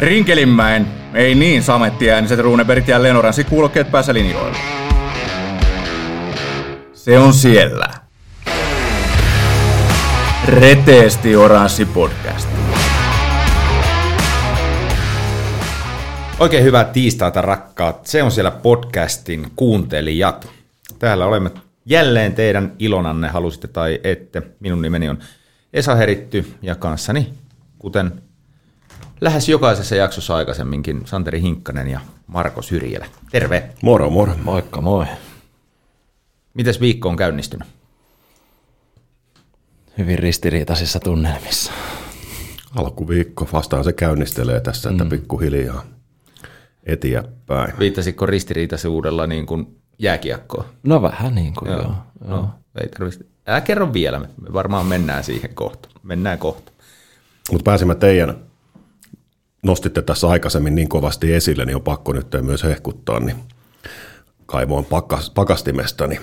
Rinkelinmäen, ei niin samettiääniset Runebergit ja Lenoransi kuulokkeet päässä linjoilla. Se on siellä. Reteesti Oranssi podcast. Oikein hyvää tiistaita rakkaat. Se on siellä podcastin kuuntelijat. Täällä olemme jälleen teidän ilonanne, halusitte tai ette. Minun nimeni on Esa Heritty ja kanssani, kuten lähes jokaisessa jaksossa aikaisemminkin, Santeri Hinkkanen ja Marko Syrjälä. Terve. Moro, moro. Moikka, moi. Mites viikko on käynnistynyt? Hyvin ristiriitaisissa tunnelmissa. Alkuviikko, vastaan se käynnistelee tässä, että pikkuhiljaa eteenpäin. Viittasitko ristiriitaisuudella niin kuin jääkiekkoon? No vähän niin kuin joo. joo. No, ei tarvitse. Älä kerro vielä, me varmaan mennään siihen kohta. Mennään kohta. Mutta pääsimme teidän, nostitte tässä aikaisemmin niin kovasti esille, niin on pakko nyt myös hehkuttaa, niin kaivoin pakas, pakastimesta, niin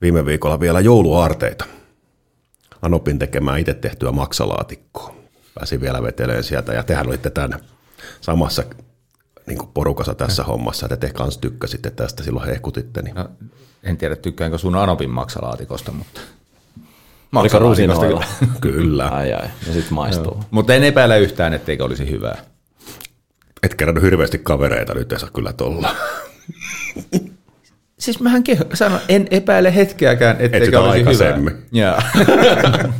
viime viikolla vielä jouluaarteita. Anopin tekemään itse tehtyä maksalaatikkoa. Pääsin vielä veteleen sieltä ja tehän olitte tämän samassa niin porukassa tässä ja. hommassa, että te kanssa tykkäsitte tästä, silloin hehkutitte. Niin. No, en tiedä, tykkäänkö sun Anopin maksalaatikosta, mutta... Oliko rusinoilla? Kyllä. Ai ai, ja sitten maistuu. Mutta en epäile yhtään, etteikö olisi hyvää. Et kerran hirveästi kavereita, nyt ei saa kyllä tolla. Siis mähän keho, sanon, en epäile hetkeäkään, etteikö sitä olisi aikaisemmin. hyvää.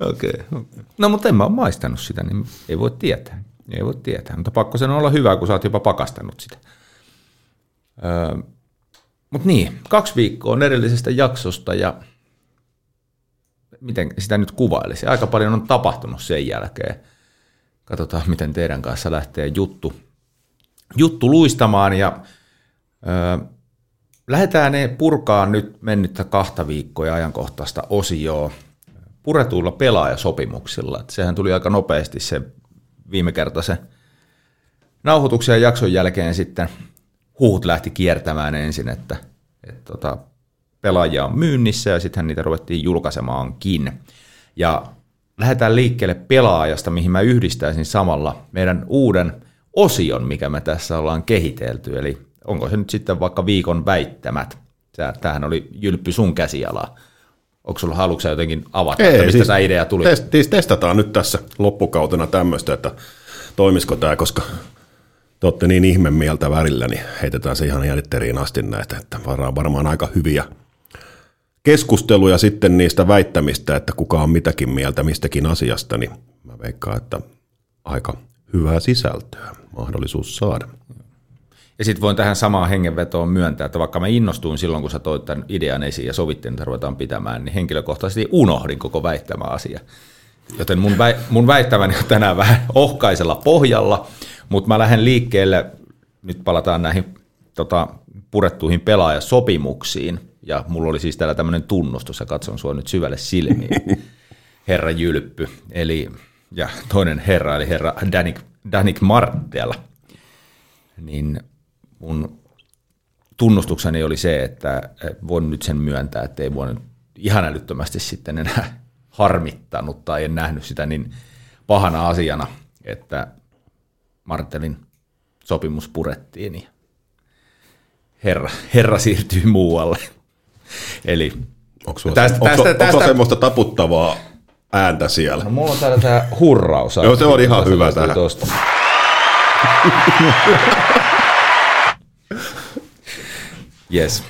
Okei. Okay. No mutta en mä ole maistanut sitä, niin ei voi tietää. Ei voi tietää, mutta pakko sen olla hyvä, kun sä oot jopa pakastanut sitä. Öö, mutta niin, kaksi viikkoa on edellisestä jaksosta ja miten sitä nyt kuvailisi. Aika paljon on tapahtunut sen jälkeen. Katsotaan, miten teidän kanssa lähtee juttu, juttu luistamaan ja öö, lähdetään ne purkaa nyt mennyttä kahta viikkoa ja ajankohtaista osioa puretuilla pelaajasopimuksilla. Et sehän tuli aika nopeasti se viime kerta se nauhoituksen ja jakson jälkeen sitten huut lähti kiertämään ensin, että, että tota, pelaajia on myynnissä ja sitten niitä ruvettiin julkaisemaankin. Ja lähdetään liikkeelle pelaajasta, mihin mä yhdistäisin samalla meidän uuden osion, mikä me tässä ollaan kehitelty. Eli onko se nyt sitten vaikka viikon väittämät? Tämähän oli Jylppy sun käsialaa. Onko sulla haluksi jotenkin avata, Ei, että mistä siis tämä idea tuli? Test, siis testataan nyt tässä loppukautena tämmöistä, että toimisiko tämä, koska te olette niin ihme mieltä värillä, niin heitetään se ihan jätteriin asti näitä, että varmaan aika hyviä keskusteluja sitten niistä väittämistä, että kuka on mitäkin mieltä mistäkin asiasta, niin mä veikkaan, että aika hyvää sisältöä mahdollisuus saada. Ja sitten voin tähän samaan hengenvetoon myöntää, että vaikka mä innostuin silloin, kun sä toit tämän idean esiin ja sovittiin, että ruvetaan pitämään, niin henkilökohtaisesti unohdin koko väittämä asia. Joten mun, väi, mun väittämäni on tänään vähän ohkaisella pohjalla, mutta mä lähden liikkeelle, nyt palataan näihin tota, purettuihin pelaajasopimuksiin, ja mulla oli siis täällä tämmöinen tunnustus, ja katson sua nyt syvälle silmiin, herra Jylppy, eli, ja toinen herra, eli herra Danik, Danik Marttela, niin mun tunnustukseni oli se, että voin nyt sen myöntää, että ei voinut ihan älyttömästi sitten enää harmittanut tai en nähnyt sitä niin pahana asiana, että Martelin sopimus purettiin ja herra, herra siirtyi muualle. Eli onko sulla, tästä, onko, tästä, onko tästä, semmoista taputtavaa ääntä siellä? No, mulla on täällä tämä hurraus. Joo, se on ihan hyvä tähän. Yes.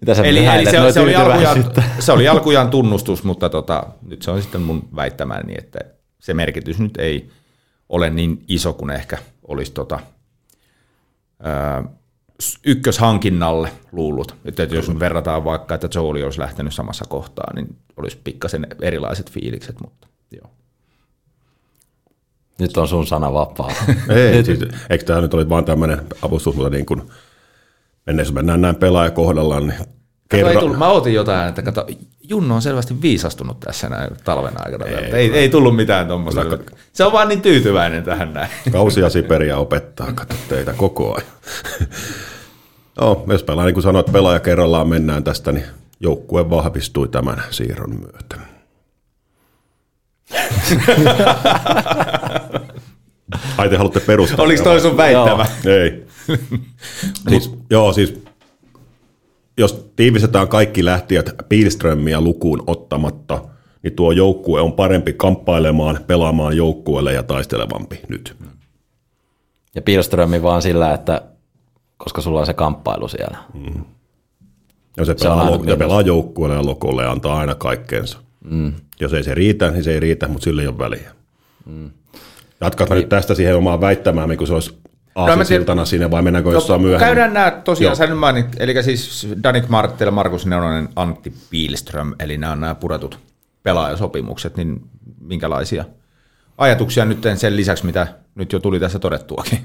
Mitä sä eli, eli se, se, oli alkujaan, se oli alkujaan tunnustus, mutta tota, nyt se on sitten mun väittämäni, että se merkitys nyt ei ole niin iso kuin ehkä olisi tota, ää, ykköshankinnalle luullut. Että jos verrataan vaikka, että Joeli olisi lähtenyt samassa kohtaa, niin olisi pikkasen erilaiset fiilikset, mutta joo. Nyt on sun sana vapaa. Ei, siis, eikö tämä nyt oli vain tämmöinen avustus, mutta niin kuin – mennessä mennään näin pelaaja kohdallaan, niin kerro. Ei tullut, mä ootin jotain, että kato, Junno on selvästi viisastunut tässä näin talven aikana. Ei, ei, ei tullut mitään tuommoista. Se on vaan niin tyytyväinen tähän näin. Kausia Siperia opettaa, kato teitä koko ajan. no, jos pelaa, niin kuin sanoit, pelaaja kerrallaan mennään tästä, niin joukkue vahvistui tämän siirron myötä. Ai te haluatte perustaa. Oliko toi sun väittämä? Ei. siis, joo, siis jos tiivistetään kaikki lähtijät Pilströmiä lukuun ottamatta, niin tuo joukkue on parempi kamppailemaan, pelaamaan joukkueelle ja taistelevampi nyt. Ja Pilströmi vaan sillä, että koska sulla on se kamppailu siellä. Mm. Ja se, Se pelaa, lo- ja pelaa joukkueelle ja lokolle ja antaa aina kaikkeensa. Mm. Jos ei se riitä, niin se ei riitä, mutta sillä ei ole väliä. Mm. Jatkaanko nyt tästä siihen omaan väittämään, kun se olisi aasinsiltana sinne, vai mennäänkö jossain myöhemmin? No, Käydään nämä tosiaan, Joo. sä nyt mainit, eli siis Danik Marttel, Markus Neunonen, Antti Pielström, eli nämä on nämä puretut pelaajasopimukset, niin minkälaisia ajatuksia nyt sen lisäksi, mitä nyt jo tuli tässä todettuakin?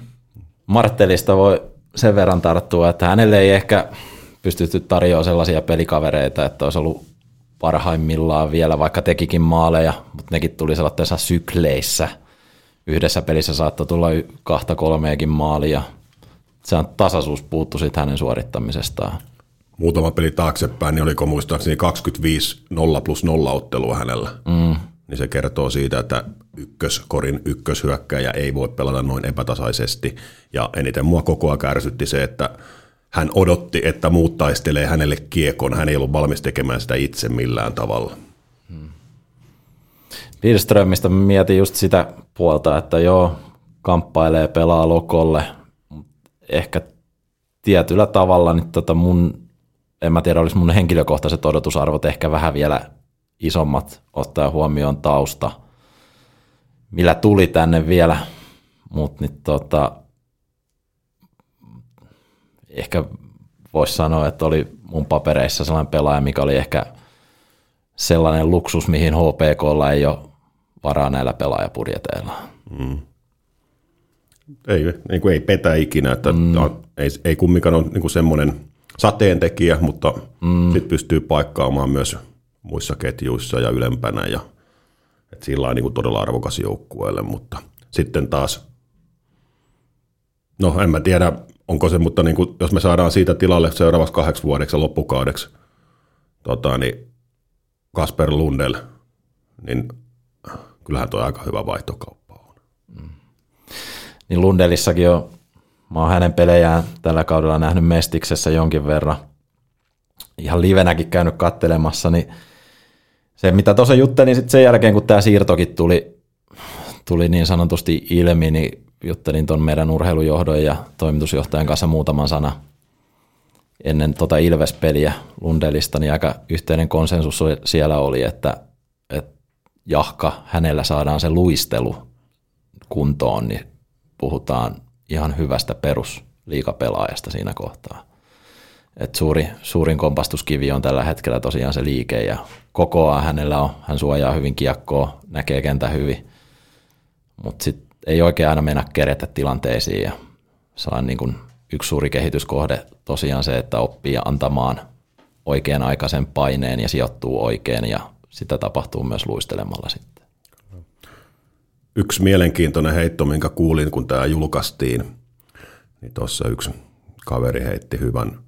Marttelista voi sen verran tarttua, että hänelle ei ehkä pystytty tarjoamaan sellaisia pelikavereita, että olisi ollut parhaimmillaan vielä, vaikka tekikin maaleja, mutta nekin tuli sellaisissa sykleissä. Yhdessä pelissä saattoi tulla kahta kolmeakin maalia. Se on tasaisuus puuttu sitten hänen suorittamisestaan. muutama peli taaksepäin, niin oliko muistaakseni 25 0 plus 0 ottelua hänellä. Mm. Niin se kertoo siitä, että ykköskorin ykköshyökkäjä ei voi pelata noin epätasaisesti. Ja eniten mua koko ajan kärsytti se, että hän odotti, että muut taistelee hänelle kiekon. Hän ei ollut valmis tekemään sitä itse millään tavalla. Pilströmistä mä mietin just sitä puolta, että joo, kamppailee, pelaa lokolle. Ehkä tietyllä tavalla niin tota mun, en mä tiedä, olisi mun henkilökohtaiset odotusarvot ehkä vähän vielä isommat, ottaa huomioon tausta, millä tuli tänne vielä, mutta niin tota, ehkä voisi sanoa, että oli mun papereissa sellainen pelaaja, mikä oli ehkä sellainen luksus, mihin HPKlla ei ole varaa näillä pelaajapudjeteilla. Ei, niin kuin ei petä ikinä, että mm. ei, ei kumminkaan ole niin kuin semmoinen sateentekijä, mutta mm. sitten pystyy paikkaamaan myös muissa ketjuissa ja ylempänä ja että sillä on niin kuin todella arvokas joukkueelle, mutta sitten taas, no en mä tiedä, onko se, mutta niin kuin, jos me saadaan siitä tilalle seuraavaksi kahdeksi vuodeksi loppukaudeksi tota, niin Kasper Lundell, niin kyllähän tuo aika hyvä vaihtokauppa on. Niin Lundelissakin on, mä oon hänen pelejään tällä kaudella nähnyt Mestiksessä jonkin verran. Ihan livenäkin käynyt kattelemassa, niin se mitä tuossa juttelin sitten sen jälkeen, kun tämä siirtokin tuli, tuli niin sanotusti ilmi, niin juttelin tuon meidän urheilujohdon ja toimitusjohtajan kanssa muutaman sana ennen tota Ilves-peliä Lundelista, niin aika yhteinen konsensus siellä oli, että jahka hänellä saadaan se luistelu kuntoon, niin puhutaan ihan hyvästä perusliikapelaajasta siinä kohtaa. Et suuri, suurin kompastuskivi on tällä hetkellä tosiaan se liike ja kokoa hänellä on, hän suojaa hyvin kiekkoa, näkee kentä hyvin, mutta sitten ei oikein aina mennä kerätä tilanteisiin ja on niin kuin yksi suuri kehityskohde tosiaan se, että oppii antamaan oikean aikaisen paineen ja sijoittuu oikein ja sitä tapahtuu myös luistelemalla sitten. yksi mielenkiintoinen heitto, minkä kuulin, kun tämä julkaistiin, niin tuossa yksi kaveri heitti hyvän,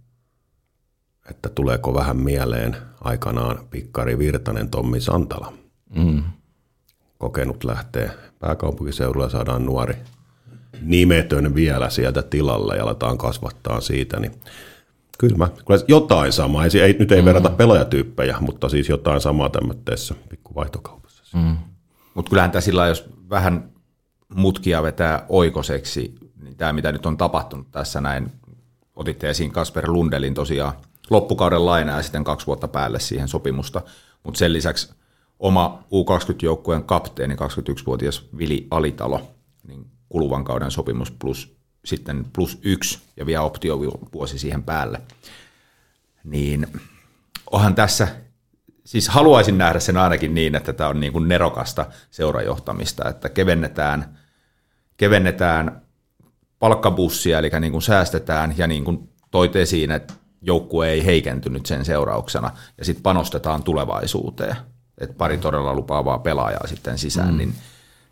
että tuleeko vähän mieleen aikanaan Pikkari Virtanen Tommi Santala. Mm. Kokenut lähtee pääkaupunkiseudulla saadaan nuori nimetön vielä sieltä tilalle ja aletaan kasvattaa siitä, niin kyllä mä, kyllä jotain samaa, ei, ei, nyt ei mm. verrata pelaajatyyppejä, mutta siis jotain samaa tämmöisessä pikkuvaihtokaupassa. Mm. Mutta kyllähän tämä sillä jos vähän mutkia vetää oikoseksi, niin tämä mitä nyt on tapahtunut tässä näin, otitte esiin Kasper Lundelin tosiaan loppukauden lainaa ja sitten kaksi vuotta päälle siihen sopimusta, mutta sen lisäksi oma U20-joukkueen kapteeni, 21-vuotias Vili Alitalo, niin kuluvan kauden sopimus plus sitten plus yksi ja vielä optiovuosi siihen päälle. Niin onhan tässä siis haluaisin nähdä sen ainakin niin, että tämä on niin kuin nerokasta seurajohtamista, että kevennetään, kevennetään palkkabussia, eli niin kuin säästetään, ja niin kuin toit esiin, että joukkue ei heikentynyt sen seurauksena, ja sitten panostetaan tulevaisuuteen, että pari todella lupaavaa pelaajaa sitten sisään, mm. niin,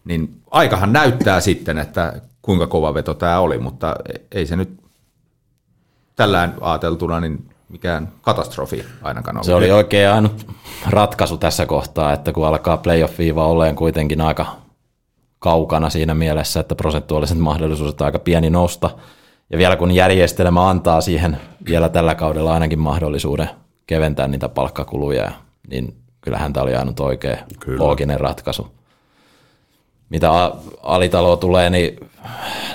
niin aikahan näyttää sitten, että kuinka kova veto tämä oli, mutta ei se nyt tällään ajateltuna niin mikään katastrofi ainakaan ole. Se oli oikein ainut ratkaisu tässä kohtaa, että kun alkaa playoff-viiva oleen kuitenkin aika kaukana siinä mielessä, että prosentuaaliset mahdollisuudet on aika pieni nousta. Ja vielä kun järjestelmä antaa siihen vielä tällä kaudella ainakin mahdollisuuden keventää niitä palkkakuluja, niin kyllähän tämä oli ainut oikea Kyllä. looginen ratkaisu. Mitä alitaloa tulee, niin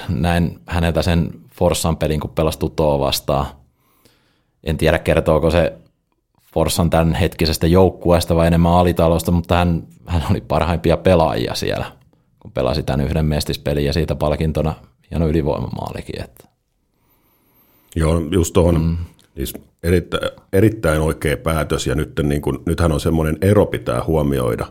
näin häneltä sen Forssan pelin, kun pelasi Tutoa vastaan. En tiedä, kertooko se Forssan tämän hetkisestä joukkueesta vai enemmän alitalosta, mutta hän, hän oli parhaimpia pelaajia siellä, kun pelasi tämän yhden mestispelin ja siitä palkintona hieno ylivoimamaalikin. Että. Joo, just tuohon mm. siis erittäin, erittäin oikea päätös ja nyt, niin kun, nythän on semmoinen ero pitää huomioida,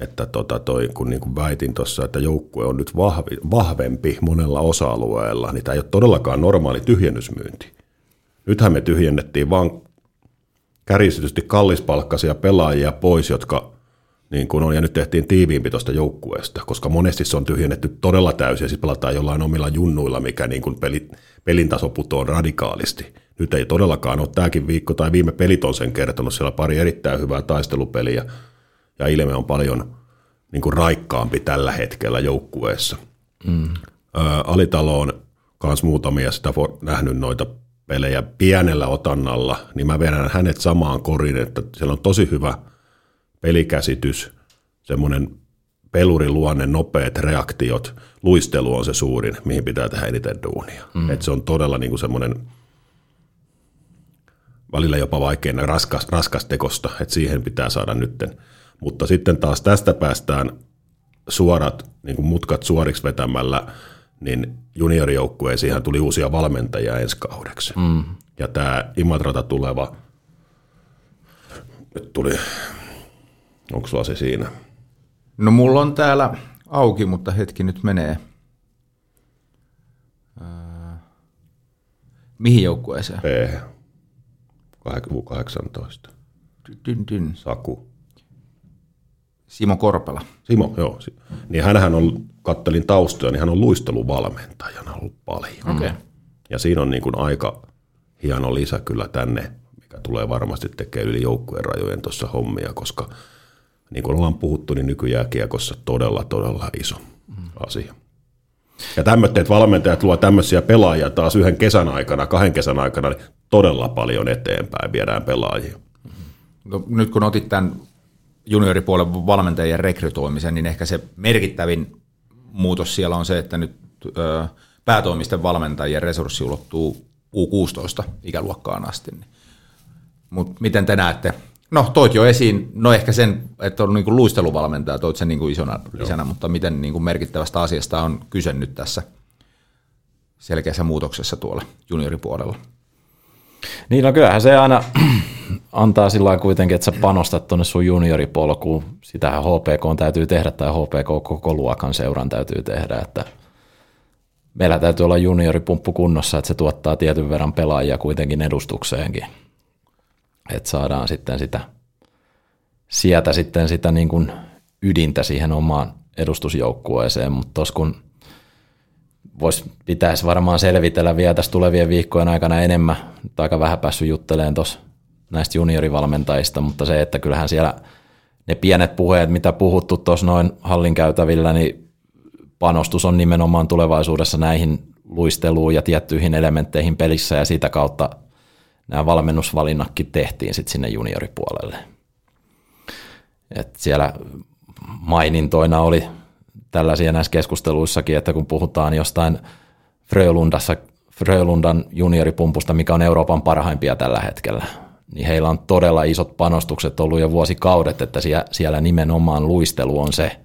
että tota toi, kun niin kuin väitin tuossa, että joukkue on nyt vahvi, vahvempi monella osa-alueella, niin tämä ei ole todellakaan normaali tyhjennysmyynti. Nythän me tyhjennettiin vain käristetysti kallispalkkaisia pelaajia pois, jotka niin kuin on, ja nyt tehtiin tiiviimpi tuosta joukkueesta, koska monesti se on tyhjennetty todella täysin, ja siis pelataan jollain omilla junnuilla, mikä niin kuin peli, pelin taso putoaa radikaalisti. Nyt ei todellakaan ole tämäkin viikko, tai viime pelit on sen kertonut, siellä pari erittäin hyvää taistelupeliä, ja ilme on paljon niin kuin raikkaampi tällä hetkellä joukkueessa. Mm. Alitalo on myös muutamia sitä nähnyt noita pelejä pienellä otannalla, niin mä vedän hänet samaan koriin, että siellä on tosi hyvä pelikäsitys, semmoinen peluriluonne, nopeat reaktiot, luistelu on se suurin, mihin pitää tehdä eniten duunia. Mm. Et se on todella niinku semmoinen välillä jopa vaikein raskas, raskas tekosta, että siihen pitää saada nytten. Mutta sitten taas tästä päästään suorat, niin kuin mutkat suoriksi vetämällä niin juniorijoukkueisiin tuli uusia valmentajia ensi kaudeksi. Mm. Ja tämä Imatrata tuleva, nyt tuli, onko sulla se siinä? No mulla on täällä auki, mutta hetki nyt menee. Äh, mihin joukkueeseen? P. 18. Dyn, dyn. Saku. Simo Korpela. Simo, joo. Niin hänhän on, kattelin taustoja, niin hän on luisteluvalmentajana ollut paljon. Okay. Ja siinä on niin kuin aika hieno lisä kyllä tänne, mikä tulee varmasti tekemään yli joukkueen rajojen tuossa hommia, koska niin kuin ollaan puhuttu, niin nykyjääkiekossa todella, todella iso mm. asia. Ja tämmöiset valmentajat luo tämmöisiä pelaajia taas yhden kesän aikana, kahden kesän aikana, niin todella paljon eteenpäin viedään pelaajia. No, nyt kun otit tämän junioripuolen valmentajien rekrytoimisen, niin ehkä se merkittävin muutos siellä on se, että nyt ö, päätoimisten valmentajien resurssi ulottuu U16 ikäluokkaan asti. Mutta miten te näette? No toit jo esiin, no ehkä sen, että on niinku luisteluvalmentaja, toit sen niinku isona lisänä, mutta miten niinku merkittävästä asiasta on kyse nyt tässä selkeässä muutoksessa tuolla junioripuolella? Niin no kyllähän se aina antaa sillä kuitenkin, että sä panostat tuonne sun junioripolkuun. Sitähän HPK täytyy tehdä tai HPK koko luokan seuran täytyy tehdä, että meillä täytyy olla junioripumppu kunnossa, että se tuottaa tietyn verran pelaajia kuitenkin edustukseenkin. Että saadaan sitten sitä, sieltä sitten sitä niin kuin ydintä siihen omaan edustusjoukkueeseen, mutta tuossa kun – vois, pitäisi varmaan selvitellä vielä tässä tulevien viikkojen aikana enemmän. Aika vähän päässyt juttelemaan tuossa näistä juniorivalmentajista, mutta se, että kyllähän siellä ne pienet puheet, mitä puhuttu tuossa noin hallin käytävillä, niin panostus on nimenomaan tulevaisuudessa näihin luisteluun ja tiettyihin elementteihin pelissä ja sitä kautta nämä valmennusvalinnatkin tehtiin sitten sinne junioripuolelle. Et siellä mainintoina oli tällaisia näissä keskusteluissakin, että kun puhutaan jostain Frölundassa, Frölundan junioripumpusta, mikä on Euroopan parhaimpia tällä hetkellä, niin heillä on todella isot panostukset ollut jo vuosikaudet, että siellä nimenomaan luistelu on se,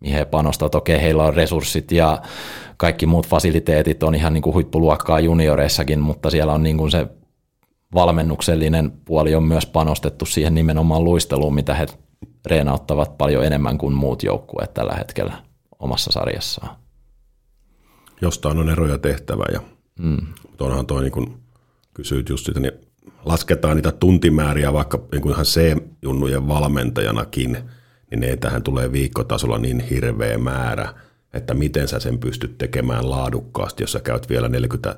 mihin he panostavat. Okei, heillä on resurssit ja kaikki muut fasiliteetit on ihan niin kuin huippuluokkaa junioreissakin, mutta siellä on niin kuin se valmennuksellinen puoli on myös panostettu siihen nimenomaan luisteluun, mitä he reenauttavat paljon enemmän kuin muut joukkueet tällä hetkellä omassa sarjassaan. Jostain on eroja tehtävä ja mm. onhan toi niin kun kysyit just sitä, niin lasketaan niitä tuntimääriä vaikka niin kuin ihan C-junnujen valmentajanakin, niin ne tähän tulee viikkotasolla niin hirveä määrä, että miten sä sen pystyt tekemään laadukkaasti, jos sä käyt vielä 40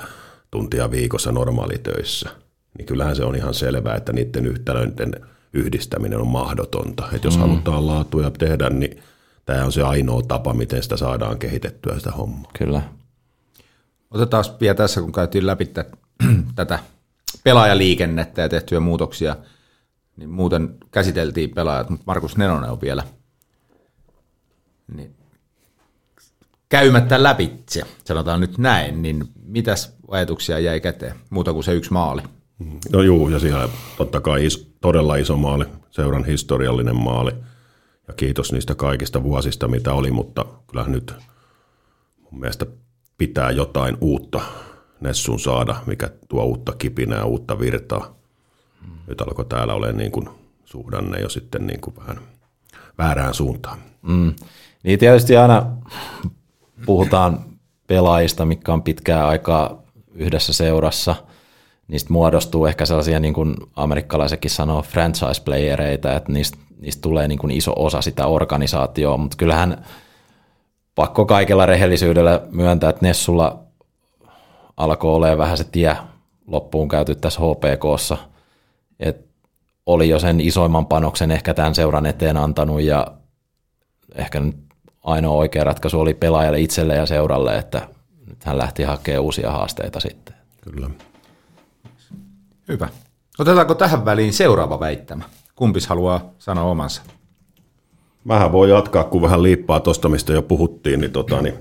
tuntia viikossa normaalitöissä. Niin kyllähän se on ihan selvää, että niiden yhtälöiden yhdistäminen on mahdotonta. Että jos mm. halutaan laatuja tehdä, niin tämä on se ainoa tapa, miten sitä saadaan kehitettyä sitä hommaa. Kyllä. Otetaan vielä tässä, kun käytiin läpi tätä pelaajaliikennettä ja tehtyjä muutoksia, niin muuten käsiteltiin pelaajat, mutta Markus Nenonen on vielä niin käymättä läpitse, sanotaan nyt näin, niin mitäs ajatuksia jäi käteen, muuta kuin se yksi maali? No juu, ja siellä totta kai is, todella iso maali, seuran historiallinen maali, ja kiitos niistä kaikista vuosista, mitä oli, mutta kyllä nyt mun mielestä pitää jotain uutta Nessun saada, mikä tuo uutta kipinää, uutta virtaa. Nyt alkoi täällä ole niin kuin suhdanne jo sitten niin kuin vähän väärään suuntaan. Mm. Niin tietysti aina puhutaan pelaajista, mikä on pitkää aikaa yhdessä seurassa. Niistä muodostuu ehkä sellaisia, niin kuin amerikkalaisetkin sanoo, franchise-playereita, että niistä, niistä tulee niin kuin iso osa sitä organisaatioa, mutta kyllähän pakko kaikella rehellisyydellä myöntää, että Nessulla alkoi olemaan vähän se tie loppuun käyty tässä HPKssa, että oli jo sen isoimman panoksen ehkä tämän seuran eteen antanut ja ehkä nyt ainoa oikea ratkaisu oli pelaajalle itselle ja seuralle, että nyt hän lähti hakemaan uusia haasteita sitten. Kyllä. Hyvä. Otetaanko tähän väliin seuraava väittämä? Kumpis haluaa sanoa omansa? Mähän voi jatkaa, kun vähän liippaa tuosta, mistä jo puhuttiin, niin, tota, niin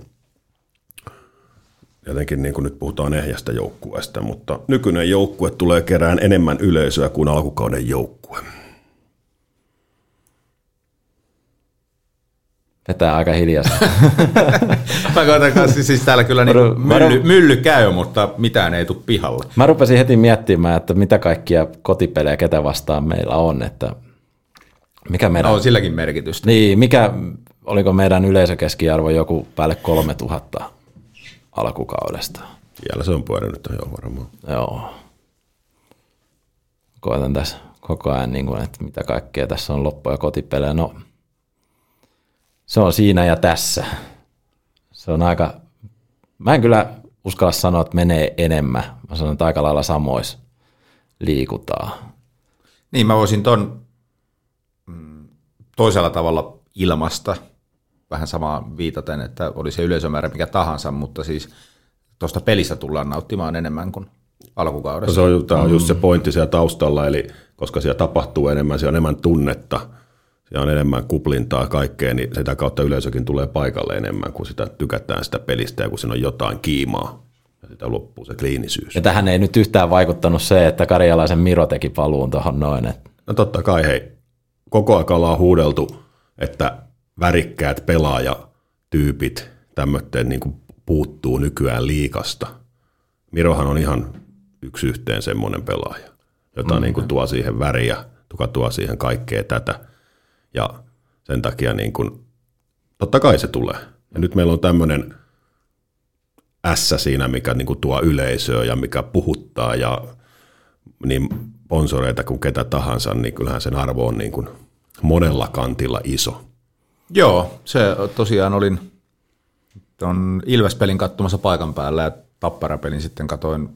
jotenkin niin kuin nyt puhutaan ehjästä joukkueesta, mutta nykyinen joukkue tulee kerään enemmän yleisöä kuin alkukauden joukkue. Vetää aika hiljaista. Mä koitan kanssa, siis täällä kyllä niin mylly, mylly käy, mutta mitään ei tule pihalle. Mä rupesin heti miettimään, että mitä kaikkia kotipelejä ketä vastaan meillä on, että mikä meidän... On silläkin merkitystä. Niin, mikä, oliko meidän yleisökeskiarvo joku päälle 3000 alkukaudesta? Vielä se on pyörinyt jo varmaan. Joo. Koetan tässä koko ajan, niin kuin, että mitä kaikkea tässä on loppuja kotipelejä. No, se on siinä ja tässä. Se on aika, mä en kyllä uskalla sanoa, että menee enemmän. Mä sanon, että aika lailla samois liikutaan. Niin, mä voisin ton mm, toisella tavalla ilmasta, vähän samaa viitaten, että oli se yleisömäärä mikä tahansa, mutta siis tuosta pelistä tullaan nauttimaan enemmän kuin alkukaudessa. No se on, tämä on just se pointti siellä taustalla, eli koska siellä tapahtuu enemmän, siellä on enemmän tunnetta – ja on enemmän kuplintaa kaikkea, niin sitä kautta yleisökin tulee paikalle enemmän, kun sitä tykätään sitä pelistä ja kun siinä on jotain kiimaa. Ja sitä loppuu se kliinisyys. Ja tähän ei nyt yhtään vaikuttanut se, että Karjalaisen Miro teki paluun tuohon noin. Että... No totta kai, hei. Koko ajan ollaan huudeltu, että värikkäät pelaajatyypit tämmöiden niin puuttuu nykyään liikasta. Mirohan on ihan yksi yhteen semmoinen pelaaja, jota mm. niin kuin tuo siihen väriä, joka tuo siihen kaikkea tätä – ja sen takia niin kuin, totta kai se tulee. Ja nyt meillä on tämmöinen S siinä, mikä niin kuin tuo yleisöä ja mikä puhuttaa ja niin sponsoreita kuin ketä tahansa, niin kyllähän sen arvo on niin kuin monella kantilla iso. Joo, se tosiaan olin tuon Ilvespelin katsomassa paikan päällä ja Tapparapelin sitten katoin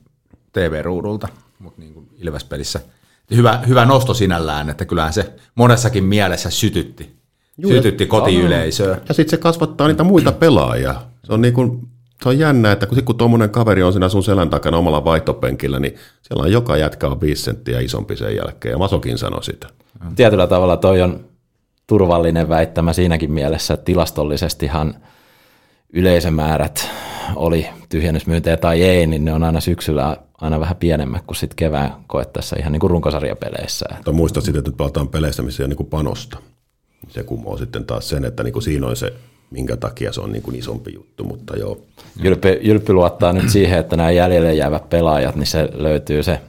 TV-ruudulta, mutta niin kuin Ilvespelissä – hyvä, hyvä nosto sinällään, että kyllähän se monessakin mielessä sytytti, Juu, sytytti kotiyleisöä. Ja sitten se kasvattaa niitä muita pelaajia. Se on, niin kuin, se on jännä, että kun, kun tuommoinen kaveri on siinä sun selän takana omalla vaihtopenkillä, niin siellä on joka jätkä on viisi senttiä isompi sen jälkeen, ja Masokin sanoi sitä. Tietyllä tavalla toi on turvallinen väittämä siinäkin mielessä, että tilastollisestihan yleisömäärät oli tyhjennysmyyntejä tai ei, niin ne on aina syksyllä aina vähän pienemmät kuin sitten kevään koettaessa ihan niin kuin runkosarjapeleissä. Mutta muistat sitten, että nyt palataan peleistä, missä ei ole niin panosta. Se kumoo sitten taas sen, että niin kuin siinä on se, minkä takia se on niin kuin isompi juttu, mutta joo. Jylppi, Jylppi luottaa nyt siihen, että nämä jäljelle jäävät pelaajat, niin se löytyy se,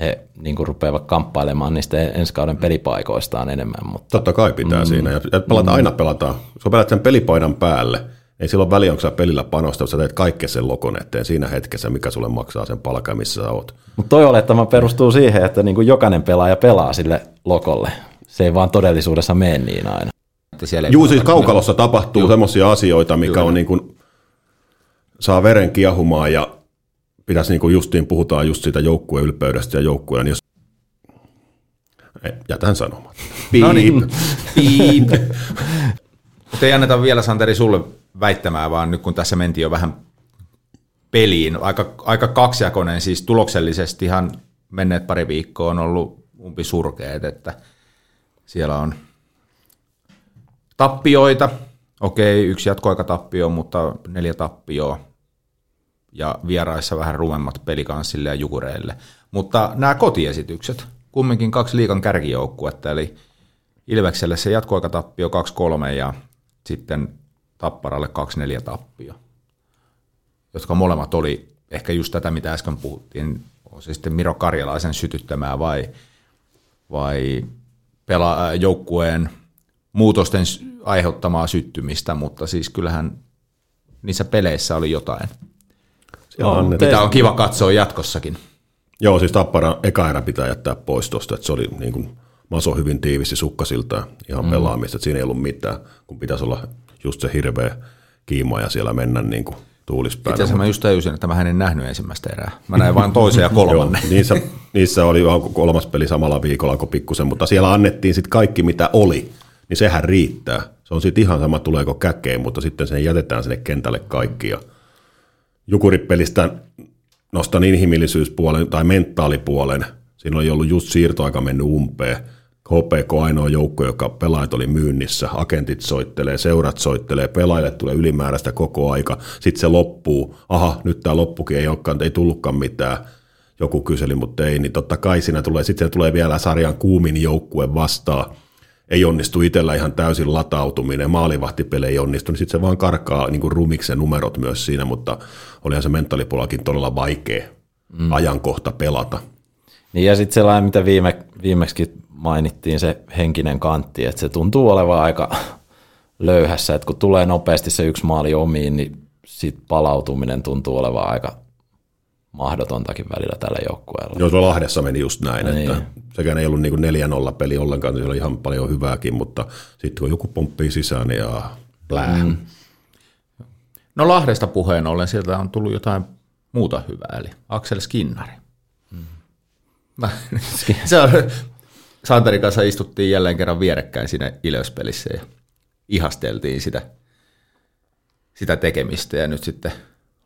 he niin kuin rupeavat kamppailemaan niistä ensi kauden pelipaikoistaan enemmän. Mutta... Totta kai pitää mm. siinä, ja pelata, mm. aina pelataan. Jos pelat sen pelipaidan päälle, ei silloin väliä, onko sä pelillä panosta, sä teet kaikkea sen lokon eteen siinä hetkessä, mikä sulle maksaa sen palkan, missä sä oot. Mutta toi olettama perustuu siihen, että niin kuin jokainen pelaaja pelaa sille lokolle. Se ei vaan todellisuudessa mene niin aina. Juu, siis kaukalossa tapahtuu semmoisia asioita, mikä Juuri. on niin kuin, saa veren kiehumaan ja pitäisi niin kuin justiin, puhutaan just siitä joukkueen ylpeydestä ja joukkueen, jos jätän sanomaan. Piip. No niin. Piip. Mutta ei anneta vielä Santeri sulle väittämään, vaan nyt kun tässä mentiin jo vähän peliin, aika, aika kaksijakoinen, siis tuloksellisesti ihan menneet pari viikkoa on ollut umpi surkeet, että siellä on tappioita, okei, yksi jatkoaikatappio, mutta neljä tappioa, ja vieraissa vähän rumemmat pelikanssille ja jukureille. Mutta nämä kotiesitykset, kumminkin kaksi liikan kärkijoukkuetta, eli Ilvekselle se jatkoaikatappio 2-3 ja sitten Tapparalle 2-4 tappio, jotka molemmat oli ehkä just tätä, mitä äsken puhuttiin, on se sitten Miro Karjalaisen sytyttämää vai, vai pela, joukkueen muutosten aiheuttamaa syttymistä, mutta siis kyllähän niissä peleissä oli jotain. Joo, mitä on kiva katsoa jatkossakin. Joo, siis Tappara eka erä pitää jättää pois tuosta, että se oli niin kuin Maso hyvin tiivisti sukkasilta ihan mm. pelaamista, että siinä ei ollut mitään, kun pitäisi olla just se hirveä kiima ja siellä mennä niin kuin tuulispäin. Itse asiassa mä just tajusin, että mä en nähnyt ensimmäistä erää. Mä näin vain toisen ja kolmannen. Joo, niissä, niissä oli kolmas peli samalla viikolla kuin pikkusen, mutta siellä annettiin sitten kaikki mitä oli, niin sehän riittää. Se on sitten ihan sama, tuleeko käkeen, mutta sitten sen jätetään sinne kentälle kaikki. Ja Jukuripelistä nostan inhimillisyyspuolen tai mentaalipuolen. Siinä oli ollut just siirtoaika mennyt umpeen. HPK ainoa joukko, joka pelaajat oli myynnissä. Agentit soittelee, seurat soittelee, pelaajille tulee ylimääräistä koko aika. Sitten se loppuu. Aha, nyt tämä loppukin ei olekaan, ei tullutkaan mitään. Joku kyseli, mutta ei, niin totta kai siinä tulee, sitten tulee vielä sarjan kuumin joukkue vastaan ei onnistu itsellä ihan täysin latautuminen, maalivahtipeli ei onnistu, niin sitten se vaan karkaa niin kuin rumiksen numerot myös siinä, mutta olihan se mentaalipulakin todella vaikea mm. ajankohta pelata. Niin ja sitten sellainen, mitä viime, viimeksi mainittiin, se henkinen kantti, että se tuntuu olevan aika löyhässä, että kun tulee nopeasti se yksi maali omiin, niin sit palautuminen tuntuu olevan aika mahdotontakin välillä tällä joukkueella. Joo, tuolla Lahdessa meni just näin, niin. että sekään ei ollut niin 4-0 peli ollenkaan, se oli ihan paljon hyvääkin, mutta sitten kun joku pomppii sisään niin ja plää. Mm. No Lahdesta puheen ollen, sieltä on tullut jotain muuta hyvää, eli Aksel Skinnari. Mm. se on, Santarin kanssa istuttiin jälleen kerran vierekkäin siinä Ilöspelissä ja ihasteltiin sitä, sitä tekemistä ja nyt sitten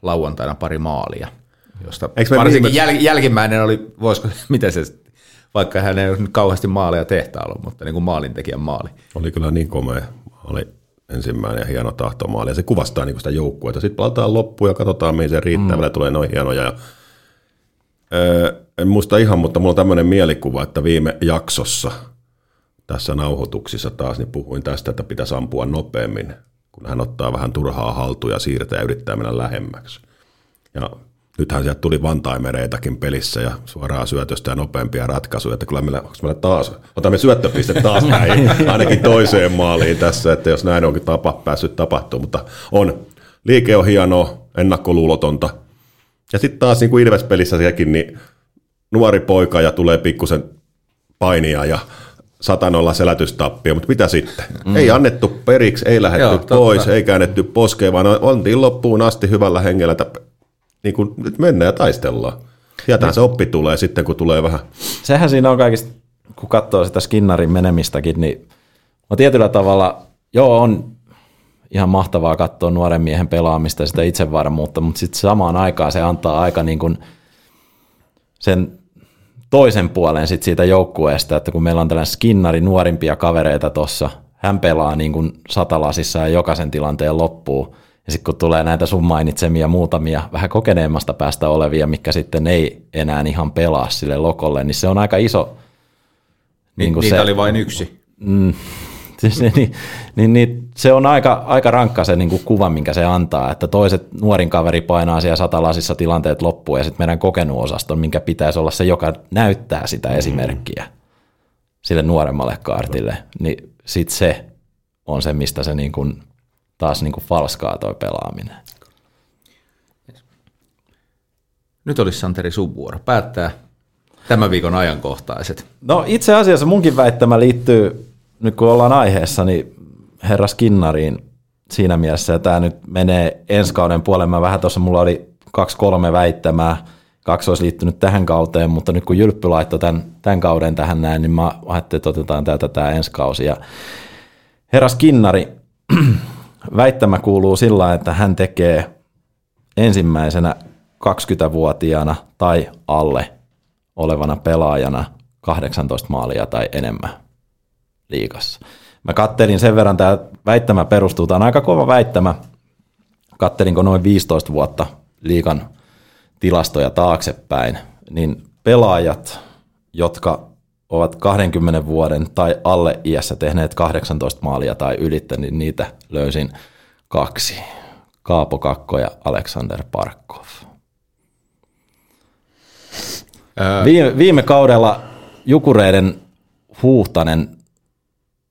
lauantaina pari maalia – josta varsinkin viime... jäl, jälkimmäinen oli, voisiko, miten se, vaikka hän ei nyt kauheasti maaleja tehtaa ollut, mutta niin kuin maalintekijän maali. Oli kyllä niin komea. Oli ensimmäinen ja hieno tahtomaali, ja se kuvastaa niin sitä joukkuetta. Sitten palataan loppuun ja katsotaan, mihin se riittää, mm. tulee noin hienoja. Ja, öö, en muista ihan, mutta mulla on tämmöinen mielikuva, että viime jaksossa tässä nauhoituksissa taas niin puhuin tästä, että pitäisi ampua nopeammin, kun hän ottaa vähän turhaa haltuja ja siirtää ja yrittää mennä lähemmäksi. Ja nythän sieltä tuli vantaimereitakin pelissä ja suoraan syötöstä ja nopeampia ratkaisuja, että kyllä meillä, meillä taas, otamme syöttöpiste taas näin, ainakin toiseen maaliin tässä, että jos näin onkin tapa, päässyt tapahtumaan, mutta on, liike on hienoa, ennakkoluulotonta, ja sitten taas niin kuin Ilves-pelissä sekin, niin nuori poika ja tulee pikkusen painia ja satanolla selätystappia, mutta mitä sitten? Mm. Ei annettu periksi, ei lähdetty Joo, pois, totta. ei käännetty poskeen, vaan oltiin loppuun asti hyvällä hengellä, että niin kuin, nyt mennään ja taistellaan. Sieltähän se oppi tulee sitten, kun tulee vähän. Sehän siinä on kaikista, kun katsoo sitä Skinnarin menemistäkin, niin on tietyllä tavalla, joo, on ihan mahtavaa katsoa nuoren miehen pelaamista ja sitä itsevarmuutta, mutta sitten samaan aikaan se antaa aika niin kuin sen toisen puolen sit siitä joukkueesta, että kun meillä on tällainen Skinnari nuorimpia kavereita tuossa, hän pelaa niin kuin satalasissa ja jokaisen tilanteen loppuu, ja sitten kun tulee näitä sun mainitsemia muutamia vähän kokeneemmasta päästä olevia, mikä sitten ei enää ihan pelaa sille lokolle, niin se on aika iso. Niin, niin niitä se, oli vain yksi. Mm, siis, niin, niin, niin, se on aika, aika rankka se niin kuin kuva, minkä se antaa, että toiset nuorin kaveri painaa siellä satalasissa tilanteet loppuun ja sitten meidän kokenut osasto, minkä pitäisi olla se, joka näyttää sitä mm. esimerkkiä sille nuoremmalle kaartille, niin sitten se on se, mistä se niin kuin taas niin kuin falskaa toi pelaaminen. Nyt olisi Santeri Subuoro päättää tämän viikon ajankohtaiset. No itse asiassa munkin väittämä liittyy, nyt kun ollaan aiheessa, niin herra Skinnariin siinä mielessä, ja tämä nyt menee ensi kauden puolelle. Mä vähän tuossa, mulla oli kaksi-kolme väittämää, kaksi olisi liittynyt tähän kauteen, mutta nyt kun Jylppy laittoi tämän, tämän kauden tähän näin, niin mä ajattelin, että otetaan täältä tämä ensi kausi. Ja herra Skinnari, väittämä kuuluu sillä, että hän tekee ensimmäisenä 20-vuotiaana tai alle olevana pelaajana 18 maalia tai enemmän liigassa. Mä kattelin sen verran, tämä väittämä perustuu, tämä on aika kova väittämä. Kattelinko noin 15 vuotta liikan tilastoja taaksepäin, niin pelaajat, jotka ovat 20 vuoden tai alle iässä tehneet 18 maalia tai ylittä, niin niitä löysin kaksi. Kaapo Kakko ja Alexander Parkov. Viime, viime kaudella Jukureiden Huhtanen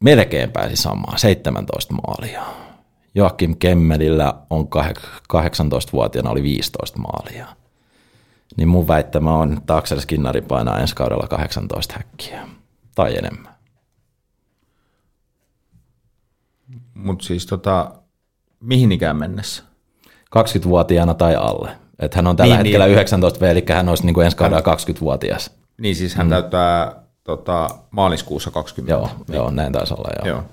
melkein pääsi samaan, 17 maalia. Joakim Kemmelillä on 18-vuotiaana oli 15 maalia. Niin mun väittämä on, että Aksel Skinnari painaa ensi kaudella 18 häkkiä tai enemmän. Mutta siis tota, mihin ikään mennessä? 20-vuotiaana tai alle. Että hän on tällä niin, hetkellä niin. 19 V, eli hän olisi niin kuin ensi kaudella 20-vuotias. Niin siis hän mm. täyttää tota, maaliskuussa 20. Joo, niin. joo näin taisi olla. Joo. joo.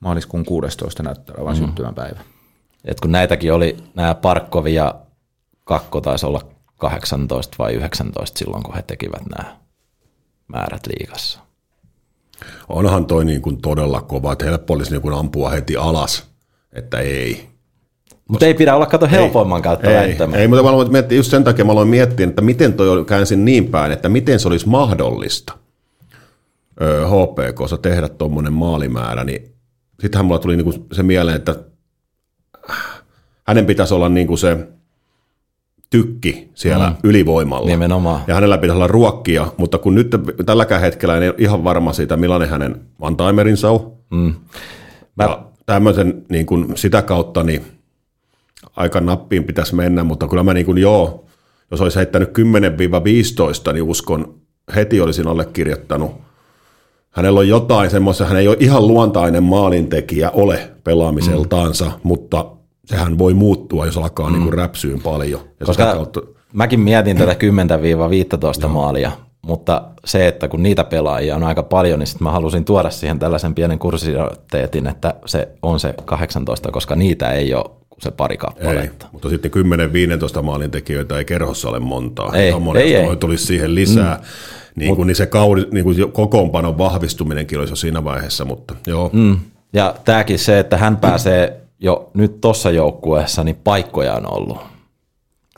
Maaliskuun 16 näyttää olevan mm. syntymäpäivä. Et kun näitäkin oli, nämä Parkkovi ja Kakko taisi olla 18 vai 19 silloin, kun he tekivät nämä määrät liikassa. Onhan toi niin kuin todella kova, että helppo olisi niin kuin ampua heti alas, että ei. Mutta ei pidä olla kato helpoimman kautta ei. Ei, mutta mä aloin miettiä, just sen takia mä aloin miettiä, että miten toi käänsin niin päin, että miten se olisi mahdollista HPKssa tehdä tuommoinen maalimäärä, niin sittenhän mulla tuli niinku se mieleen, että hänen pitäisi olla niinku se tykki siellä mm. ylivoimalla. Nimenomaan. Ja hänellä pitäisi olla ruokkia, mutta kun nyt tälläkään hetkellä en ole ihan varma siitä, millainen hänen one-timerinsa on. Mm. Mä... Ja tämmöisen niin kuin sitä kautta niin aika nappiin pitäisi mennä, mutta kyllä mä niin kuin joo, jos olisi heittänyt 10-15, niin uskon heti olisin allekirjoittanut. Hänellä on jotain semmoista, hän ei ole ihan luontainen maalintekijä ole pelaamiseltaansa, mm. mutta sehän voi muuttua, jos alkaa mm. niin kuin räpsyyn paljon. Ja Koska kautta... mäkin mietin tätä 10-15 maalia, mutta se, että kun niitä pelaajia on aika paljon, niin sitten mä halusin tuoda siihen tällaisen pienen kurssiteetin, että se on se 18, koska niitä ei ole se pari kappaletta. Ei, mutta sitten 10-15 maalintekijöitä ei kerhossa ole montaa. Ei, ei, ei. tulisi siihen lisää. Mm. Niin, kuin, Mut, niin se kaudi, niin kuin kokoonpanon vahvistuminenkin olisi jo siinä vaiheessa, mutta joo. Mm. Ja tämäkin se, että hän pääsee jo nyt tuossa joukkueessa, niin paikkoja on ollut.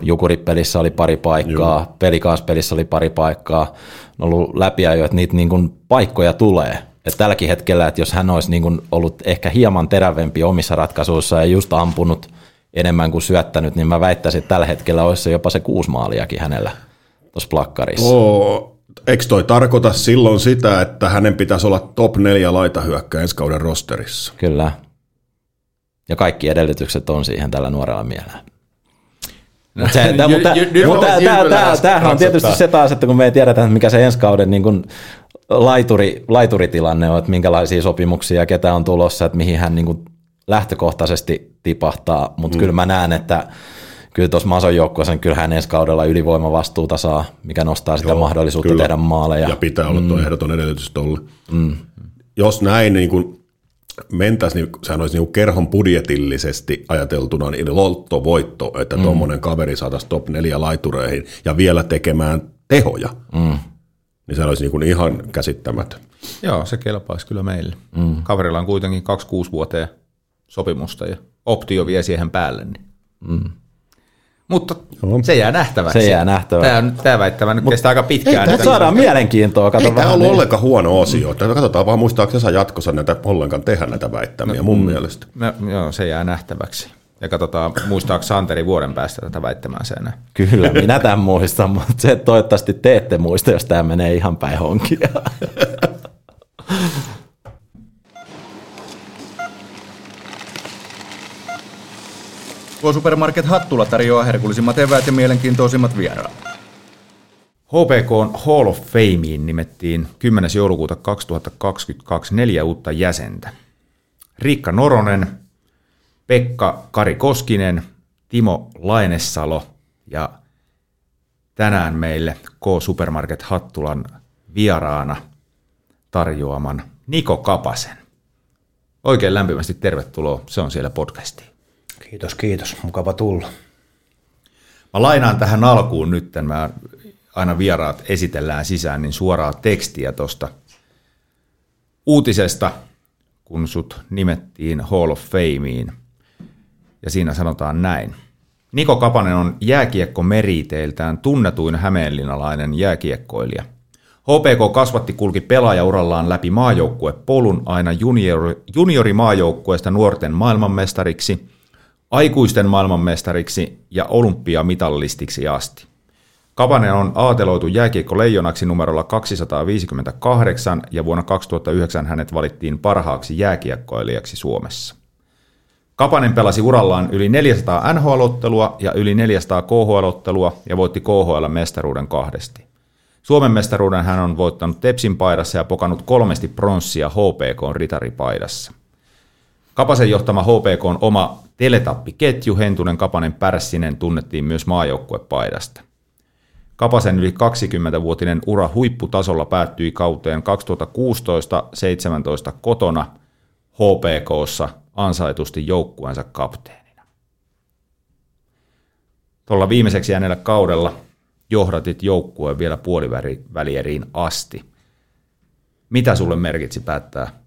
Jukuripelissä oli pari paikkaa, Joo. pelikaaspelissä oli pari paikkaa. On ollut läpiajo, että niitä niin kuin paikkoja tulee. Et tälläkin hetkellä, että jos hän olisi niin kuin ollut ehkä hieman terävempi omissa ratkaisuissa ja just ampunut enemmän kuin syöttänyt, niin mä väittäisin, että tällä hetkellä olisi se jopa se kuusi maaliakin hänellä tuossa plakkarissa. Oo, eikö toi tarkoita silloin sitä, että hänen pitäisi olla top neljä laitahyökkä ensi kauden rosterissa? Kyllä. Ja kaikki edellytykset on siihen tällä nuorella mielellä. Mutta tämähän on tietysti se taas, että kun me ei tiedetä, mikä se ensi kauden niin kuin laituri, laituritilanne on, että minkälaisia sopimuksia ja ketä on tulossa, että mihin hän niin kuin lähtökohtaisesti tipahtaa, mutta mm. kyllä mä näen, että kyllä tuossa Mason joukkueessa, kyllä hän ensi kaudella ylivoimavastuuta saa, mikä nostaa sitä Joo, mahdollisuutta kyllä. tehdä maaleja. Ja pitää olla mm. tuo ehdoton edellytys tuolle. Mm. Jos näin niin kuin mentäisiin, niin sehän olisi niin kerhon budjetillisesti ajateltuna niin lottovoitto, että mm. tuommoinen kaveri saataisiin top neljä laitureihin ja vielä tekemään tehoja. Mm. Niin se olisi niin ihan käsittämätön. Joo, se kelpaisi kyllä meille. Mm. Kaverilla on kuitenkin 2-6 vuoteen sopimusta ja optio vie siihen päälle. Niin. Mm. Mutta Joo. se jää nähtäväksi. Se jää nähtäväksi. Tämä, tämä väittämä nyt Mut, kestää aika pitkään. Ei, saadaan mielenkiintoa. Kato ei tämä ollut niin. ollenkaan huono osio. Mm. Katsotaan vaan muistaako saa jatkossa näitä ollenkaan tehdä näitä väittämiä no, mun mm, mielestä. No, joo, se jää nähtäväksi. Ja katsotaan, muistaako Santeri vuoden päästä tätä väittämää sen. Kyllä, minä tämän muistan, mutta se toivottavasti te ette muista, jos tämä menee ihan päin honkia. Supermarket Hattula tarjoaa herkullisimmat eväät ja mielenkiintoisimmat vieraat. HPK Hall of Fameen nimettiin 10. joulukuuta 2022 neljä uutta jäsentä. Riikka Noronen, Pekka Kari Koskinen, Timo Lainessalo ja tänään meille K-Supermarket Hattulan vieraana tarjoaman Niko Kapasen. Oikein lämpimästi tervetuloa, se on siellä podcastiin. Kiitos, kiitos. Mukava tulla. Mä lainaan tähän alkuun nyt, mä aina vieraat esitellään sisään, niin suoraa tekstiä tuosta uutisesta, kun sut nimettiin Hall of Fameen. Ja siinä sanotaan näin. Niko Kapanen on jääkiekko meriteiltään tunnetuin hämeenlinalainen jääkiekkoilija. HPK kasvatti kulki pelaajaurallaan läpi maajoukkuepolun aina juniori, juniorimaajoukkueesta nuorten maailmanmestariksi, aikuisten maailmanmestariksi ja olympiamitallistiksi asti. Kapanen on aateloitu jääkiekko leijonaksi numerolla 258 ja vuonna 2009 hänet valittiin parhaaksi jääkiekkoilijaksi Suomessa. Kapanen pelasi urallaan yli 400 NHL-ottelua ja yli 400 KHL-ottelua ja voitti KHL-mestaruuden kahdesti. Suomen mestaruuden hän on voittanut Tepsin paidassa ja pokannut kolmesti pronssia HPK ritaripaidassa. Kapasen johtama HPK on oma teletappiketju Hentunen Kapanen Pärssinen tunnettiin myös maajoukkuepaidasta. Kapasen yli 20-vuotinen ura huipputasolla päättyi kauteen 2016-17 kotona HPKssa ansaitusti joukkueensa kapteenina. Tuolla viimeiseksi jääneellä kaudella johdatit joukkueen vielä puolivälieriin asti. Mitä sulle merkitsi päättää